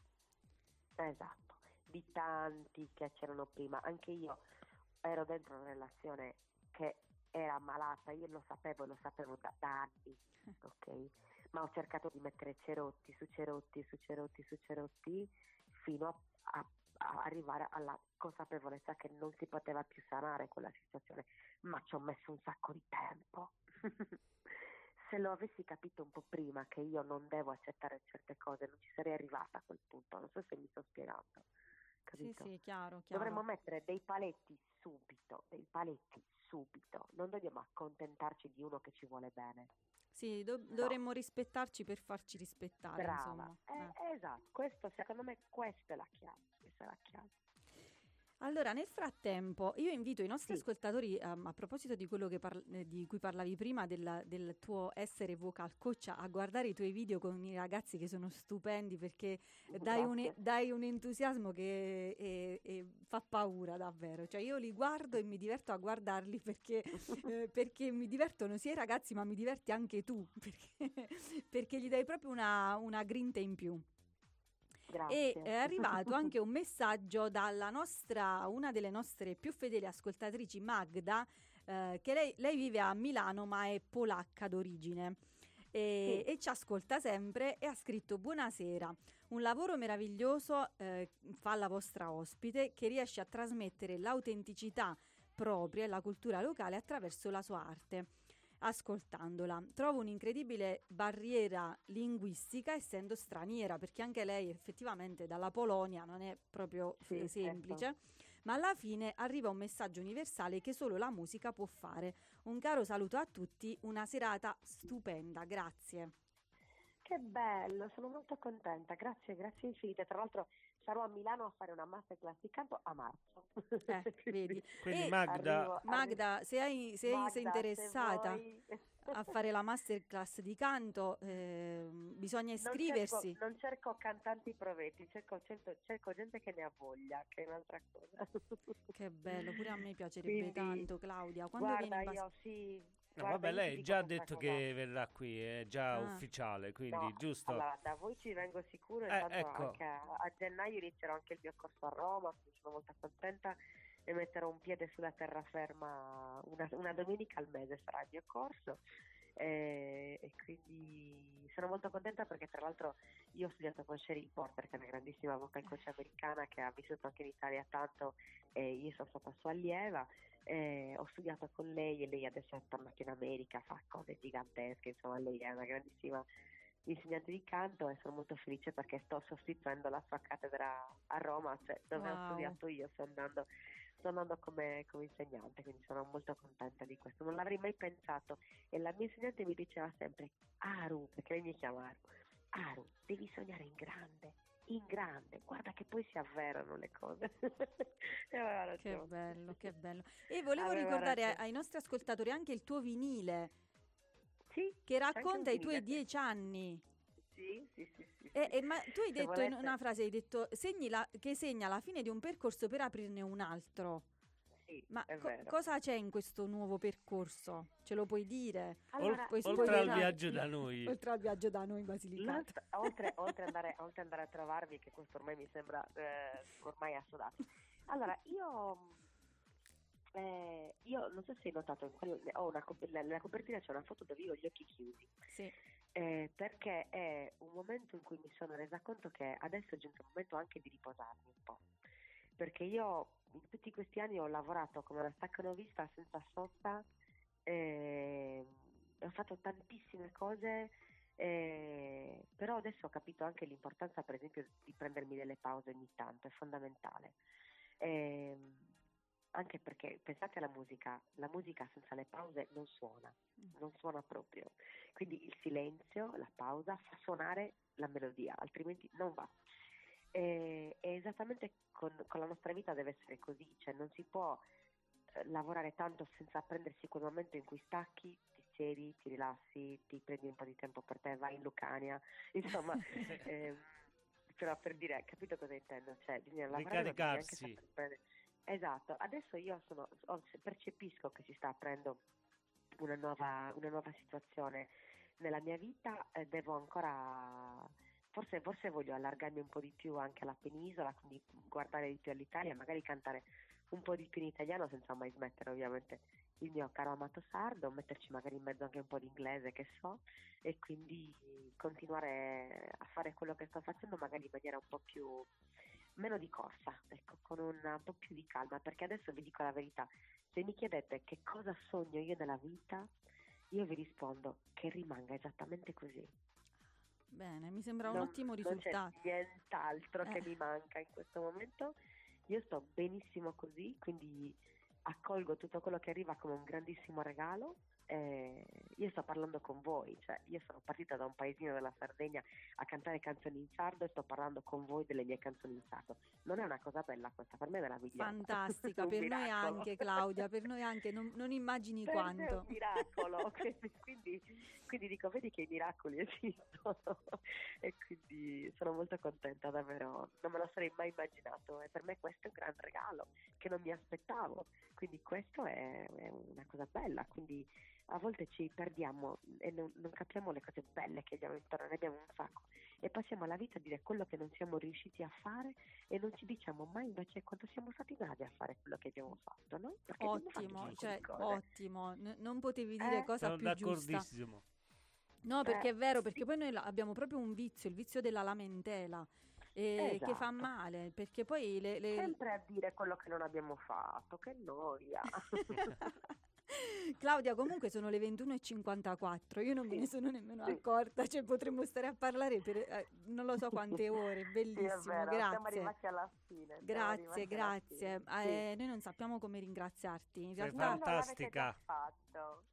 Esatto, di tanti che c'erano prima. Anche io ero dentro una relazione che era malata, io lo sapevo e lo sapevo da, da anni, <laughs> ok? Ma ho cercato di mettere cerotti su cerotti su cerotti su cerotti fino a, a- a arrivare alla consapevolezza che non si poteva più sanare quella situazione. Ma ci ho messo un sacco di tempo. <laughs> Se lo avessi capito un po' prima che io non devo accettare certe cose, non ci sarei arrivata a quel punto. Non so se mi sto spiegando. Sì, Capito? sì, chiaro, chiaro. Dovremmo mettere dei paletti subito, dei paletti subito. Non dobbiamo accontentarci di uno che ci vuole bene. Sì, do- dovremmo rispettarci per farci rispettare, Brava. insomma. Eh, Eh. Esatto, questo secondo me questa è la chiave. Questa è la chiave. Allora, nel frattempo, io invito i nostri Sì. ascoltatori, ehm, a proposito di quello che parl- eh, di cui parlavi prima, del, del tuo essere vocal coach, a guardare i tuoi video con i ragazzi che sono stupendi perché dai un, dai un entusiasmo che è- è- fa paura davvero. Cioè, io li guardo e mi diverto a guardarli perché, <laughs> eh, perché mi divertono sia i ragazzi, ma mi diverti anche tu, <laughs> perché, perché gli dai proprio una, una grinta in più. Grazie. E è arrivato anche un messaggio dalla nostra, una delle nostre più fedeli ascoltatrici, Magda, eh, che lei, lei vive a Milano ma è polacca d'origine. E, Sì. e ci ascolta sempre e ha scritto buonasera, un lavoro meraviglioso eh, fa la vostra ospite che riesce a trasmettere l'autenticità propria e la cultura locale attraverso la sua arte ascoltandola. Trovo un'incredibile barriera linguistica essendo straniera, perché anche lei effettivamente dalla Polonia non è proprio Sì, certo. semplice. Ma alla fine arriva un messaggio universale che solo la musica può fare. Un caro saluto a tutti, una serata stupenda, grazie. Che bello, sono molto contenta. Grazie, grazie infinite. Tra l'altro sarò a Milano a fare una masterclass di canto a marzo. Eh, <laughs> vedi. Quindi E Magda, Arrivo- Magda, se, hai, se Magda, sei se interessata vuoi- <laughs> a fare la masterclass di canto, ehm, bisogna Non cerco- iscriversi. Non cerco, cantanti provetti, cerco, cerco- cerco gente che ne ha voglia, che è un'altra cosa. Che bello, pure a me piacerebbe Quindi, tanto, Claudia. Quando Guarda, vieni in Bas- io sì. No, vabbè, lei già ha detto cosa. che verrà qui, è già Ah. ufficiale, quindi No, giusto. Allora, da voi ci vengo sicuro, Eh, intanto ecco. anche a, a gennaio inizierò anche il mio corso a Roma, sono molto contenta e metterò un piede sulla terraferma una, una domenica al mese sarà il mio corso e, e quindi sono molto contenta perché tra l'altro io ho studiato con Sherry Porter che è una grandissima vocal coach americana che ha vissuto anche in Italia tanto e io sono stata sua allieva eh, ho studiato con lei e lei adesso è tornata in America, fa cose gigantesche, insomma lei è una grandissima insegnante di canto e sono molto felice perché sto sostituendo la sua cattedra a Roma, cioè dove ho Wow. studiato io, sto andando, sto andando come, come insegnante, quindi sono molto contenta di questo. Non l'avrei mai pensato e la mia insegnante mi diceva sempre, Aru, perché lei mi chiama Aru, Aru, devi sognare in grande, in grande, guarda che poi si avverano le cose. <laughs> <laughs> E Che bello, che bello. E volevo Aveva ricordare ragione. ai nostri ascoltatori anche il tuo vinile Sì, che racconta i tuoi dieci anni. Sì, sì, sì, sì, sì. eh, ma tu hai Se detto in volete- una frase, hai detto segni la- che segna la fine di un percorso per aprirne un altro. Sì, Ma co- cosa c'è in questo nuovo percorso? Ce lo puoi dire? Allora, Puoi Oltre al viaggio da <laughs> noi. Oltre al viaggio da noi in Basilicata. <laughs> oltre, oltre andare, oltre andare a trovarvi, che questo ormai mi sembra eh, ormai assodato. Allora, io, eh, io non so se hai notato, cop- nella copertina c'è una foto dove io ho gli occhi chiusi, Sì. eh, perché è un momento in cui mi sono resa conto che adesso è giunto il momento anche di riposarmi un po'. Perché io in tutti questi anni ho lavorato come una staccanovista senza sosta, eh, ho fatto tantissime cose, eh, però adesso ho capito anche l'importanza, per esempio, di prendermi delle pause ogni tanto, è fondamentale. Ehm, anche perché pensate alla musica, la musica senza le pause non suona, non suona proprio. Quindi il silenzio, la pausa fa suonare la melodia, altrimenti non va. E, e esattamente con, con la nostra vita deve essere così, cioè non si può eh, lavorare tanto senza prendersi quel momento in cui stacchi, ti siedi, ti rilassi, ti prendi un po' di tempo per te, vai in Lucania, <laughs> insomma, ehm, però per dire, capito cosa intendo? Cioè, bisogna lavorare, Ricaricarsi. Esatto, adesso io sono, percepisco che si sta aprendo una nuova, una nuova situazione nella mia vita e devo ancora, forse, forse voglio allargarmi un po' di più anche alla penisola, quindi guardare di più all'Italia, magari cantare un po' di più in italiano senza mai smettere ovviamente il mio caro amato sardo, metterci magari in mezzo anche un po' di inglese che so e quindi continuare a fare quello che sto facendo magari in maniera un po' più meno di corsa, ecco, con un, un po' più di calma, perché adesso vi dico la verità, se mi chiedete che cosa sogno io nella vita, io vi rispondo che rimanga esattamente così. Bene, mi sembra un Non- ottimo Non c'è risultato. nient'altro che Eh. mi manca in questo momento. Io sto benissimo così, quindi accolgo tutto quello che arriva come un grandissimo regalo. Eh, io sto parlando con voi, cioè io sono partita da un paesino della Sardegna a cantare canzoni in sardo e sto parlando con voi delle mie canzoni in sardo. Non è una cosa bella questa, per me è meravigliosa. Fantastica, <laughs> per noi miracolo. anche Claudia, per noi anche, non, non immagini Per me è quanto. un miracolo, <laughs> quindi, quindi, quindi dico, vedi che i miracoli esistono <laughs> e quindi sono molto contenta davvero, non me lo sarei mai immaginato e per me questo è un gran regalo che non mi aspettavo, quindi questo è, è una cosa bella, quindi a volte ci perdiamo e non, non capiamo le cose belle che abbiamo intorno, ne abbiamo un sacco e passiamo la vita a dire quello che non siamo riusciti a fare e non ci diciamo mai invece quanto siamo stati bravi a fare quello che abbiamo fatto, no? Perché Ottimo, cioè ottimo, N- non potevi dire Eh? cosa Sono più giusta. d'accordissimo. No, perché Eh, è vero, perché poi noi abbiamo proprio un vizio, il vizio della lamentela, eh, che fa Esatto. male, perché poi le... le- Sempre a dire quello che non abbiamo fatto, che noia. <laughs> <laughs> Claudia, comunque sono le 21.54, io non me ne Sì, sono nemmeno sì. accorta, cioè potremmo stare a parlare per eh, non lo so quante <laughs> ore, Sì, bellissimo, siamo grazie. arrivati alla fine. siamo Grazie, grazie. fine. Eh, noi non sappiamo come ringraziarti. In Sei realtà, l'avete fantastica.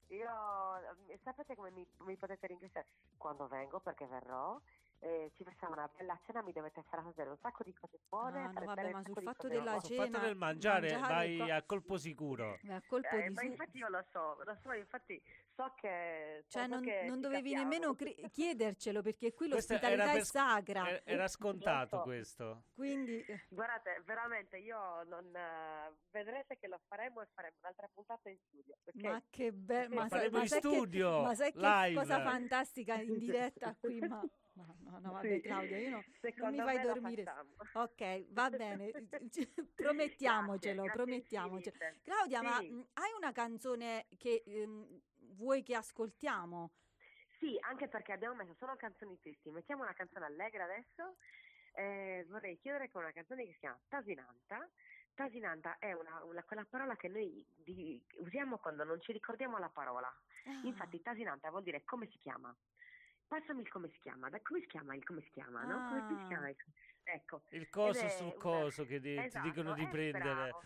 Io eh, sapete come mi, mi potete ringraziare? Quando vengo, perché verrò. Eh, ci facciamo una bella cena, mi dovete far assaggiare un sacco di cose buone. Ah, no, fare vabbè, ma sul fatto cose della buone. Sul fatto cena, del mangiare, mangiare, vai co- a colpo sicuro. Beh, a colpo Eh, di ma infatti io lo so, lo so, infatti so che... Cioè, so non, che non dovevi capiamo. nemmeno cre- chiedercelo perché qui l'ospitalità era è per- sacra. Era, scontato so. questo. Quindi, eh, Guardate, veramente io non... eh, vedrete che lo faremo e faremo un'altra puntata in studio. Perché ma che bello. Lo Ma, sai- faremo ma in sai che- studio, ma sai che cosa fantastica in diretta qui? Ma, <laughs> ma no, no, vabbè, Sì. Claudia, io no, <laughs> non mi fai dormire. Ok, va bene, <laughs> <laughs> promettiamocelo, Grazie, promettiamocelo. grazie. Claudia, ma Sì. mh, hai una canzone che ehm, vuoi che ascoltiamo? Sì, anche perché abbiamo messo solo canzoni tristi. Mettiamo una canzone allegra adesso. Eh, vorrei chiudere con una canzone che si chiama Tasinanta. Tasinanta è una, una- quella parola che noi di- usiamo quando non ci ricordiamo la parola. Ah, Infatti, Tasinanta vuol dire come si chiama. Passami il come si chiama. Da come si chiama il come si chiama, no? Come si Ah. chiama il Ecco. Il coso sul una- coso che di- ti Esatto, dicono di prendere. bravo.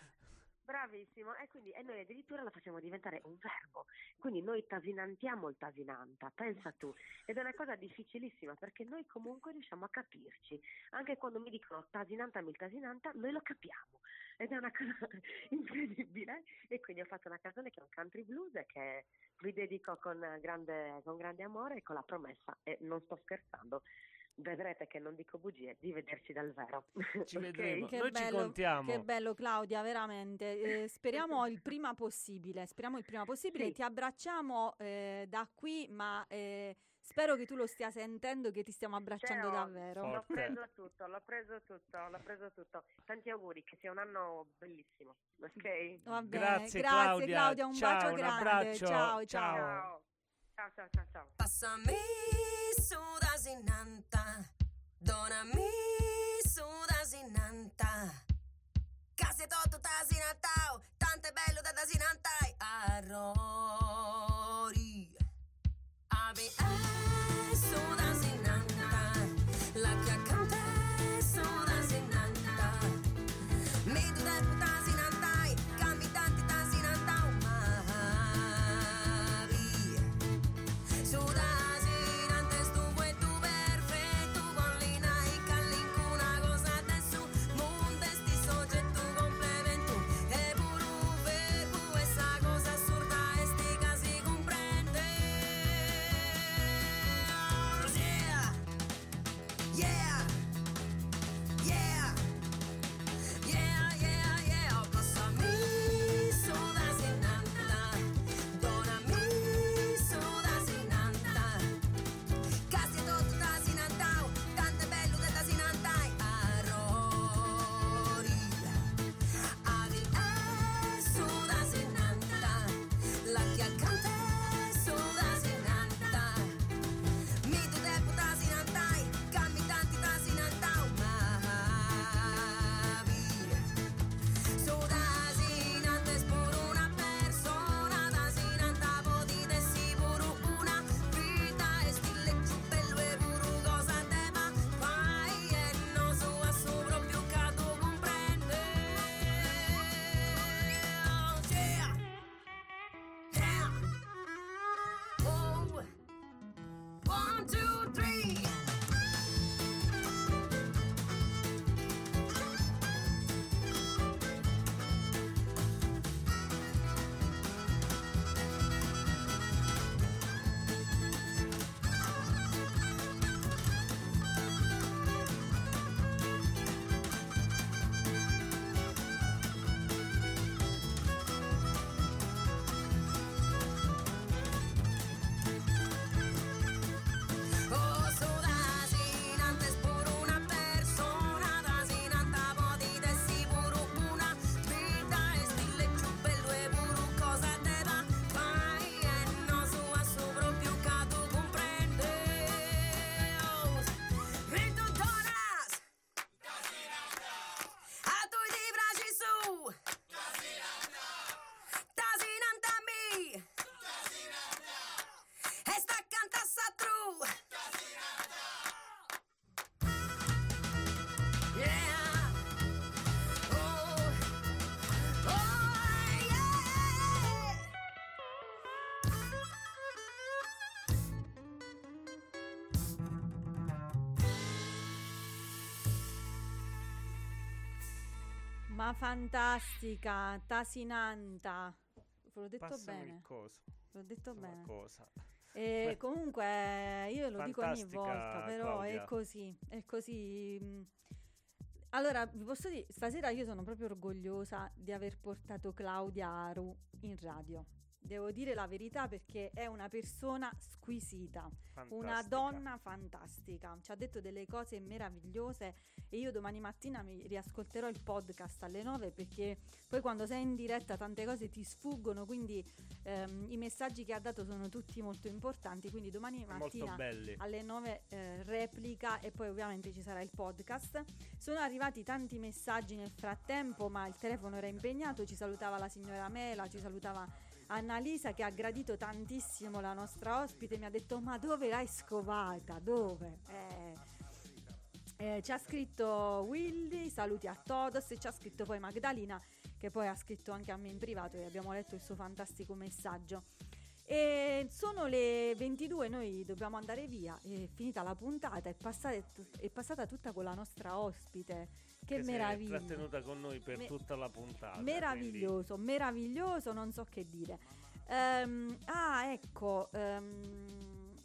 Bravissimo, e quindi e noi addirittura lo facciamo diventare un verbo. Quindi noi tasinantiamo il tasinanta, pensa tu. Ed è una cosa difficilissima perché noi comunque riusciamo a capirci. Anche quando mi dicono tasinantami il tasinanta, noi lo capiamo. Ed è una cosa <laughs> incredibile. E quindi ho fatto una canzone che è un country blues e che vi dedico con grande, con grande amore e con la promessa, e non sto scherzando, vedrete che non dico bugie, di vederci dal vero. <laughs> Ci Ok? vedremo. Che Noi ci bello, contiamo. Che bello Claudia, veramente. Eh, speriamo il prima possibile, speriamo il prima possibile. Sì. Ti abbracciamo eh, da qui, ma eh, spero che tu lo stia sentendo che ti stiamo abbracciando ho- davvero. L'ho preso tutto, l'ho preso tutto, l'ho preso tutto. Tanti auguri, che sia un anno bellissimo. Ok? Va bene, Grazie, grazie Claudia. Claudia, un Ciao, bacio un grande. abbraccio. Ciao, ciao. Ciao. Ciao. Ciao, ciao, ciao. Passami su da sinanta, donami su da sinanta. Case tutto da sinantao, tante bello da da sinantai, arrori. Ave eh, su da sinanta, la chiacante Ma fantastica, tasinanta. L'ho detto Passami bene. il coso. L'ho detto Insomma, bene. cosa. E comunque io lo dico ogni volta, però è Claudia. così, è così. mm. Allora, vi posso dire, stasera io sono proprio orgogliosa di aver portato Claudia Aru in radio. Devo dire la verità perché è una persona squisita, una Fantastica. donna fantastica. Ci ha detto delle cose meravigliose e io domani mattina mi riascolterò il podcast alle 9 perché poi quando sei in diretta tante cose ti sfuggono, quindi ehm, i messaggi che ha dato sono tutti molto importanti, quindi domani mattina alle 9 eh, replica e poi ovviamente ci sarà il podcast. Sono arrivati tanti messaggi nel frattempo, ma il telefono era impegnato, ci salutava la signora Mela, ci salutava Annalisa che ha gradito tantissimo la nostra ospite, mi ha detto "Ma dove l'hai scovata? Dove?". Eh, eh, ci ha scritto Willy, saluti a Todos e ci ha scritto poi Magdalena che poi ha scritto anche a me in privato e abbiamo letto il suo fantastico messaggio. E sono le 22, noi dobbiamo andare via, è finita la puntata, è passata, è passata tutta con la nostra ospite. Che, è meraviglia! trattenuta con noi per Me- tutta la puntata. Meraviglioso, meraviglioso, non so che dire. Ehm, ah, ecco, ehm,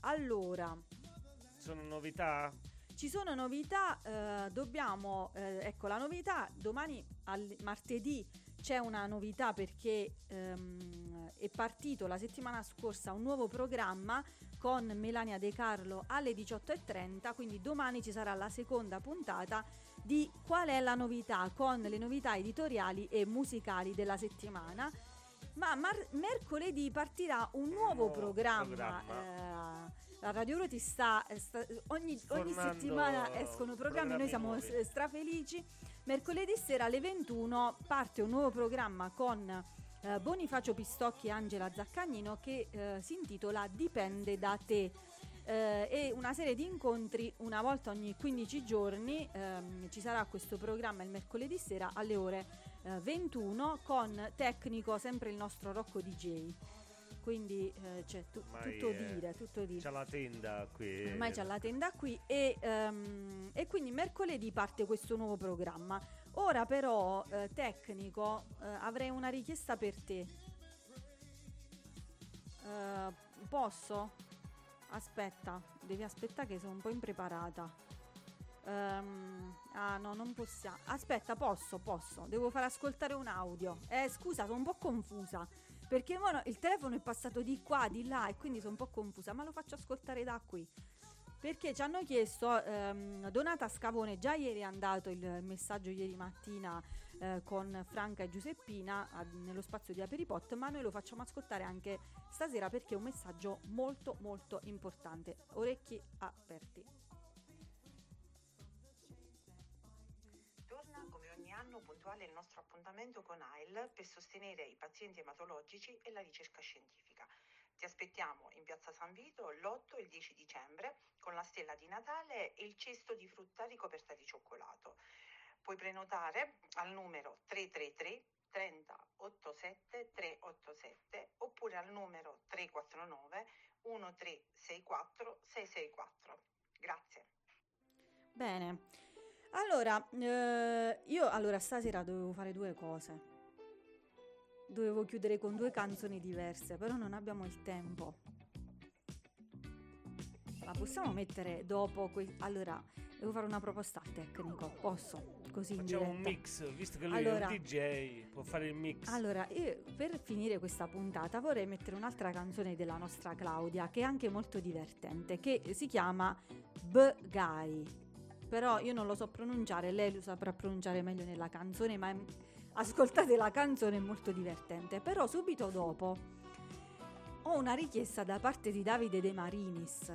allora, quindi sono novità? Ci sono novità, eh, dobbiamo, eh, ecco la novità, domani al martedì c'è una novità perché ehm, è partito la settimana scorsa un nuovo programma con Melania De Carlo alle 18.30, quindi domani ci sarà la seconda puntata di qual è la novità con le novità editoriali e musicali della settimana. Ma mar- mercoledì partirà un nuovo nuovo programma. programma. eh, la Radio Roti sta, sta- ogni, ogni settimana escono programmi, noi siamo nuovi. strafelici. Mercoledì sera alle 21 parte un nuovo programma con eh, Bonifacio Pistocchi e Angela Zaccagnino che eh, si intitola Dipende da te. Eh, e una serie di incontri una volta ogni 15 giorni ehm, ci sarà questo programma il mercoledì sera alle ore eh, 21 con tecnico sempre il nostro Rocco DJ quindi eh, c'è tu- tutto eh, dire tutto dire C'è la tenda qui. Ormai c'è la tenda qui e, ehm, e quindi mercoledì parte questo nuovo programma. Ora però, eh, tecnico, eh, avrei una richiesta per te. Eh, posso? Aspetta, devi aspettare che sono un po' impreparata. Ehm, ah no, non possiamo. Aspetta, posso, posso. Devo far ascoltare un audio. Eh, scusa, sono un po' confusa. Perché no- il telefono è passato di qua, di là e quindi sono un po' confusa, ma lo faccio ascoltare da qui. Perché ci hanno chiesto, ehm, Donata Scavone, già ieri è andato il messaggio ieri mattina eh, con Franca e Giuseppina a- nello spazio di Aperipot, ma noi lo facciamo ascoltare anche stasera perché è un messaggio molto molto importante. Orecchi aperti. Torna come ogni anno puntuale il nostro appuntamento con AIL per sostenere i pazienti ematologici e la ricerca scientifica. Ti aspettiamo in piazza San Vito l'8 e il 10 dicembre con la stella di Natale e il cesto di frutta ricoperta di cioccolato. Puoi prenotare al numero 333 30 87 387 oppure al numero 349 1364 664. Grazie. Bene. Allora, eh, io allora stasera dovevo fare due cose. Dovevo chiudere con due canzoni diverse, però non abbiamo il tempo. La possiamo mettere dopo? que- allora, devo fare una proposta al tecnico. Posso? Così Facciamo un mix, visto che lui Allora- è un DJ, può fare il mix. Allora, io per finire questa puntata vorrei mettere un'altra canzone della nostra Claudia, che è anche molto divertente, che si chiama B-Guy. Però io non lo so pronunciare, lei lo saprà pronunciare meglio nella canzone, ma è- ascoltate la canzone, è molto divertente. Però subito dopo ho una richiesta da parte di Davide De Marinis.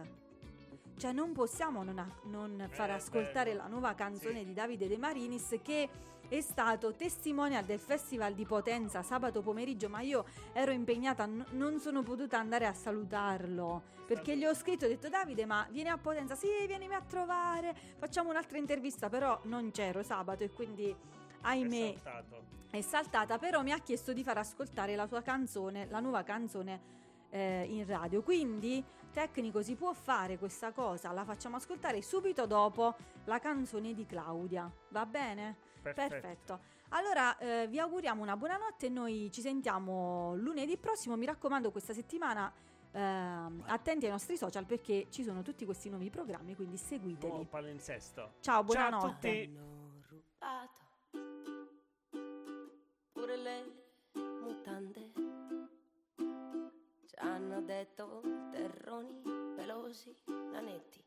Cioè non possiamo non, a- non far Eh, ascoltare bello. la nuova canzone Sì. di Davide De Marinis che è stato testimonial del Festival di Potenza sabato pomeriggio, ma io ero impegnata, n- non sono potuta andare a salutarlo perché gli ho scritto, ho detto Davide, ma vieni a Potenza? Sì, vienimi a trovare, facciamo un'altra intervista, però non c'ero sabato e quindi ahimè È saltato. è saltata, però mi ha chiesto di far ascoltare la sua canzone, la nuova canzone eh, in radio. Quindi, tecnico, si può fare questa cosa, la facciamo ascoltare subito dopo la canzone di Claudia. Va bene? Perfetto. Allora, eh, vi auguriamo una buonanotte e noi ci sentiamo lunedì prossimo. Mi raccomando, questa settimana ehm, attenti ai nostri social perché ci sono tutti questi nuovi programmi, quindi seguiteli. Nuovo palinsesto. Ciao, Ciao a buonanotte. tutti. Hanno detto terroni, pelosi, nanetti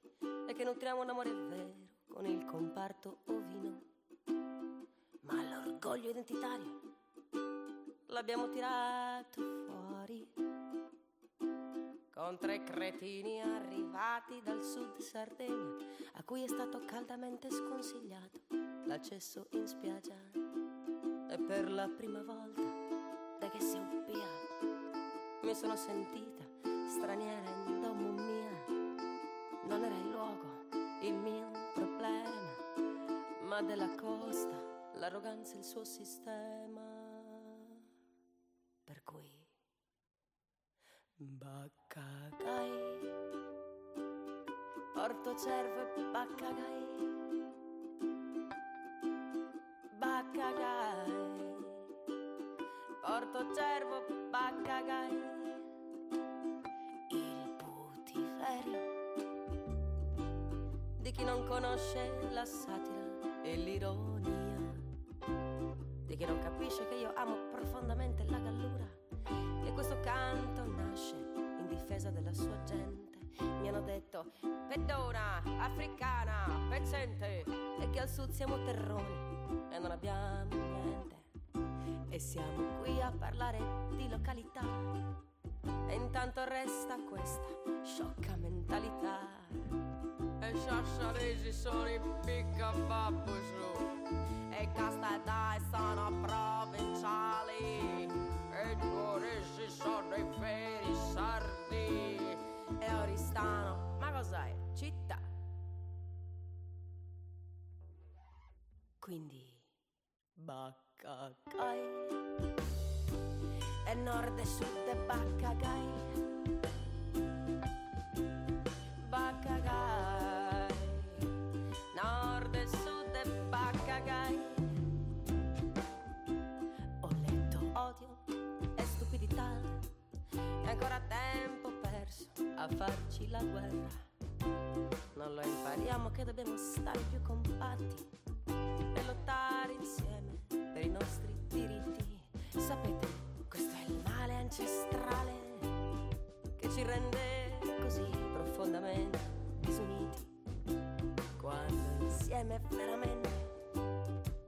e che nutriamo un amore vero con il comparto ovino. Ma l'orgoglio identitario l'abbiamo tirato fuori con tre cretini arrivati dal sud Sardegna a cui è stato caldamente sconsigliato l'accesso in spiaggia e per la prima volta da che si ubbia mi sono sentita straniera in domo mia non era il luogo il mio problema ma della costa l'arroganza e il suo sistema. Per cui Baccagai Porto Cervo e Baccagai Baccagai Porto Cervo Baccagai di chi non conosce la satira e l'ironia, di chi non capisce che io amo profondamente la gallura e questo canto nasce in difesa della sua gente. Mi hanno detto pedona, africana, pezzente e che al sud siamo terroni e non abbiamo niente. E siamo qui a parlare di località. E intanto resta questa sciocca mentalità. E sassaresi sono i piccapappusu. E castellai sono provinciali. E tuoresi sono i veri sardi. E Oristano, ma cos'è? Città. Quindi, Baccacai. E nord e sud e Baccagai. Baccagai. A farci la guerra. Non lo impariamo che dobbiamo stare più compatti e lottare insieme per i nostri diritti. Sapete, questo è il male ancestrale che ci rende così profondamente disuniti. Quando insieme veramente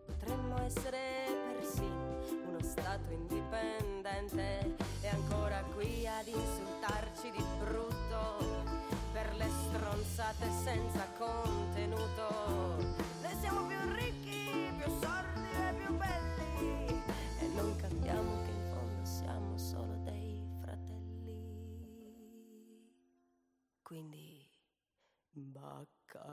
potremmo essere persino uno Stato indipendente e ancora qui ad insultarci stronzate senza contenuto. Noi siamo più ricchi, più sordi e più belli e non capiamo che in fondo siamo solo dei fratelli. Quindi, baccacai,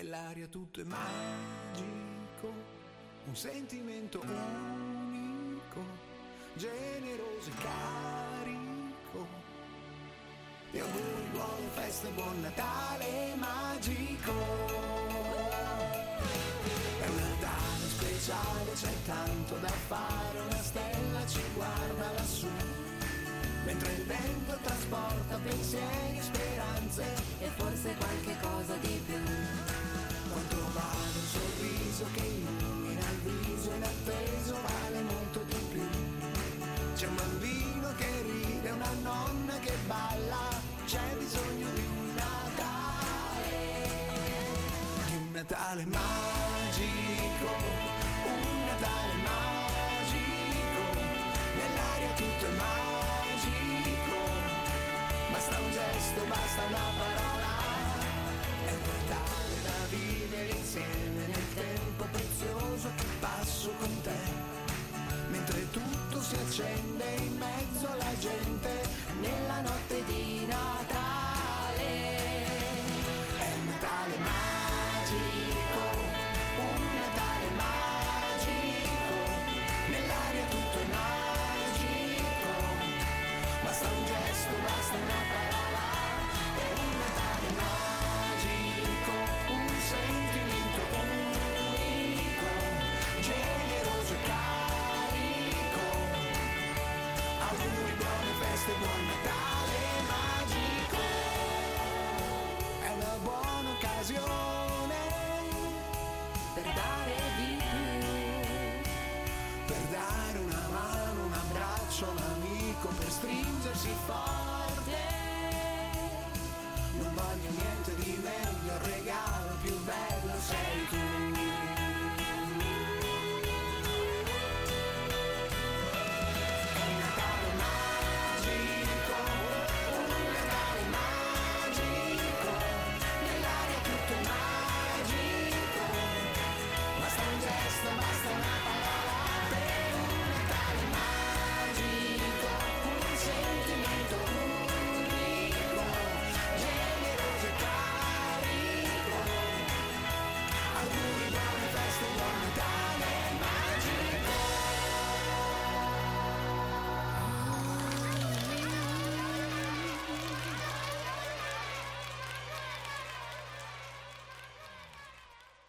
Nell'aria tutto è magico, un sentimento unico, generoso e carico. E auguri, buone feste, buon Natale magico. È un Natale speciale, c'è tanto da fare, una stella ci guarda lassù. Mentre il vento trasporta pensieri, speranze E forse qualche cosa di più. quanto vale un sorriso che illumina il viso inatteso vale molto di più. C'è un bambino che ride, una nonna che balla, c'è bisogno di un Natale, di un Natale magico, un Natale magico, nell'aria tutto è magico, gesto, basta una parola, è Natale da vivere insieme nel tempo prezioso che passo con te. Mentre tutto si accende in mezzo alla gente nella notte di Natale.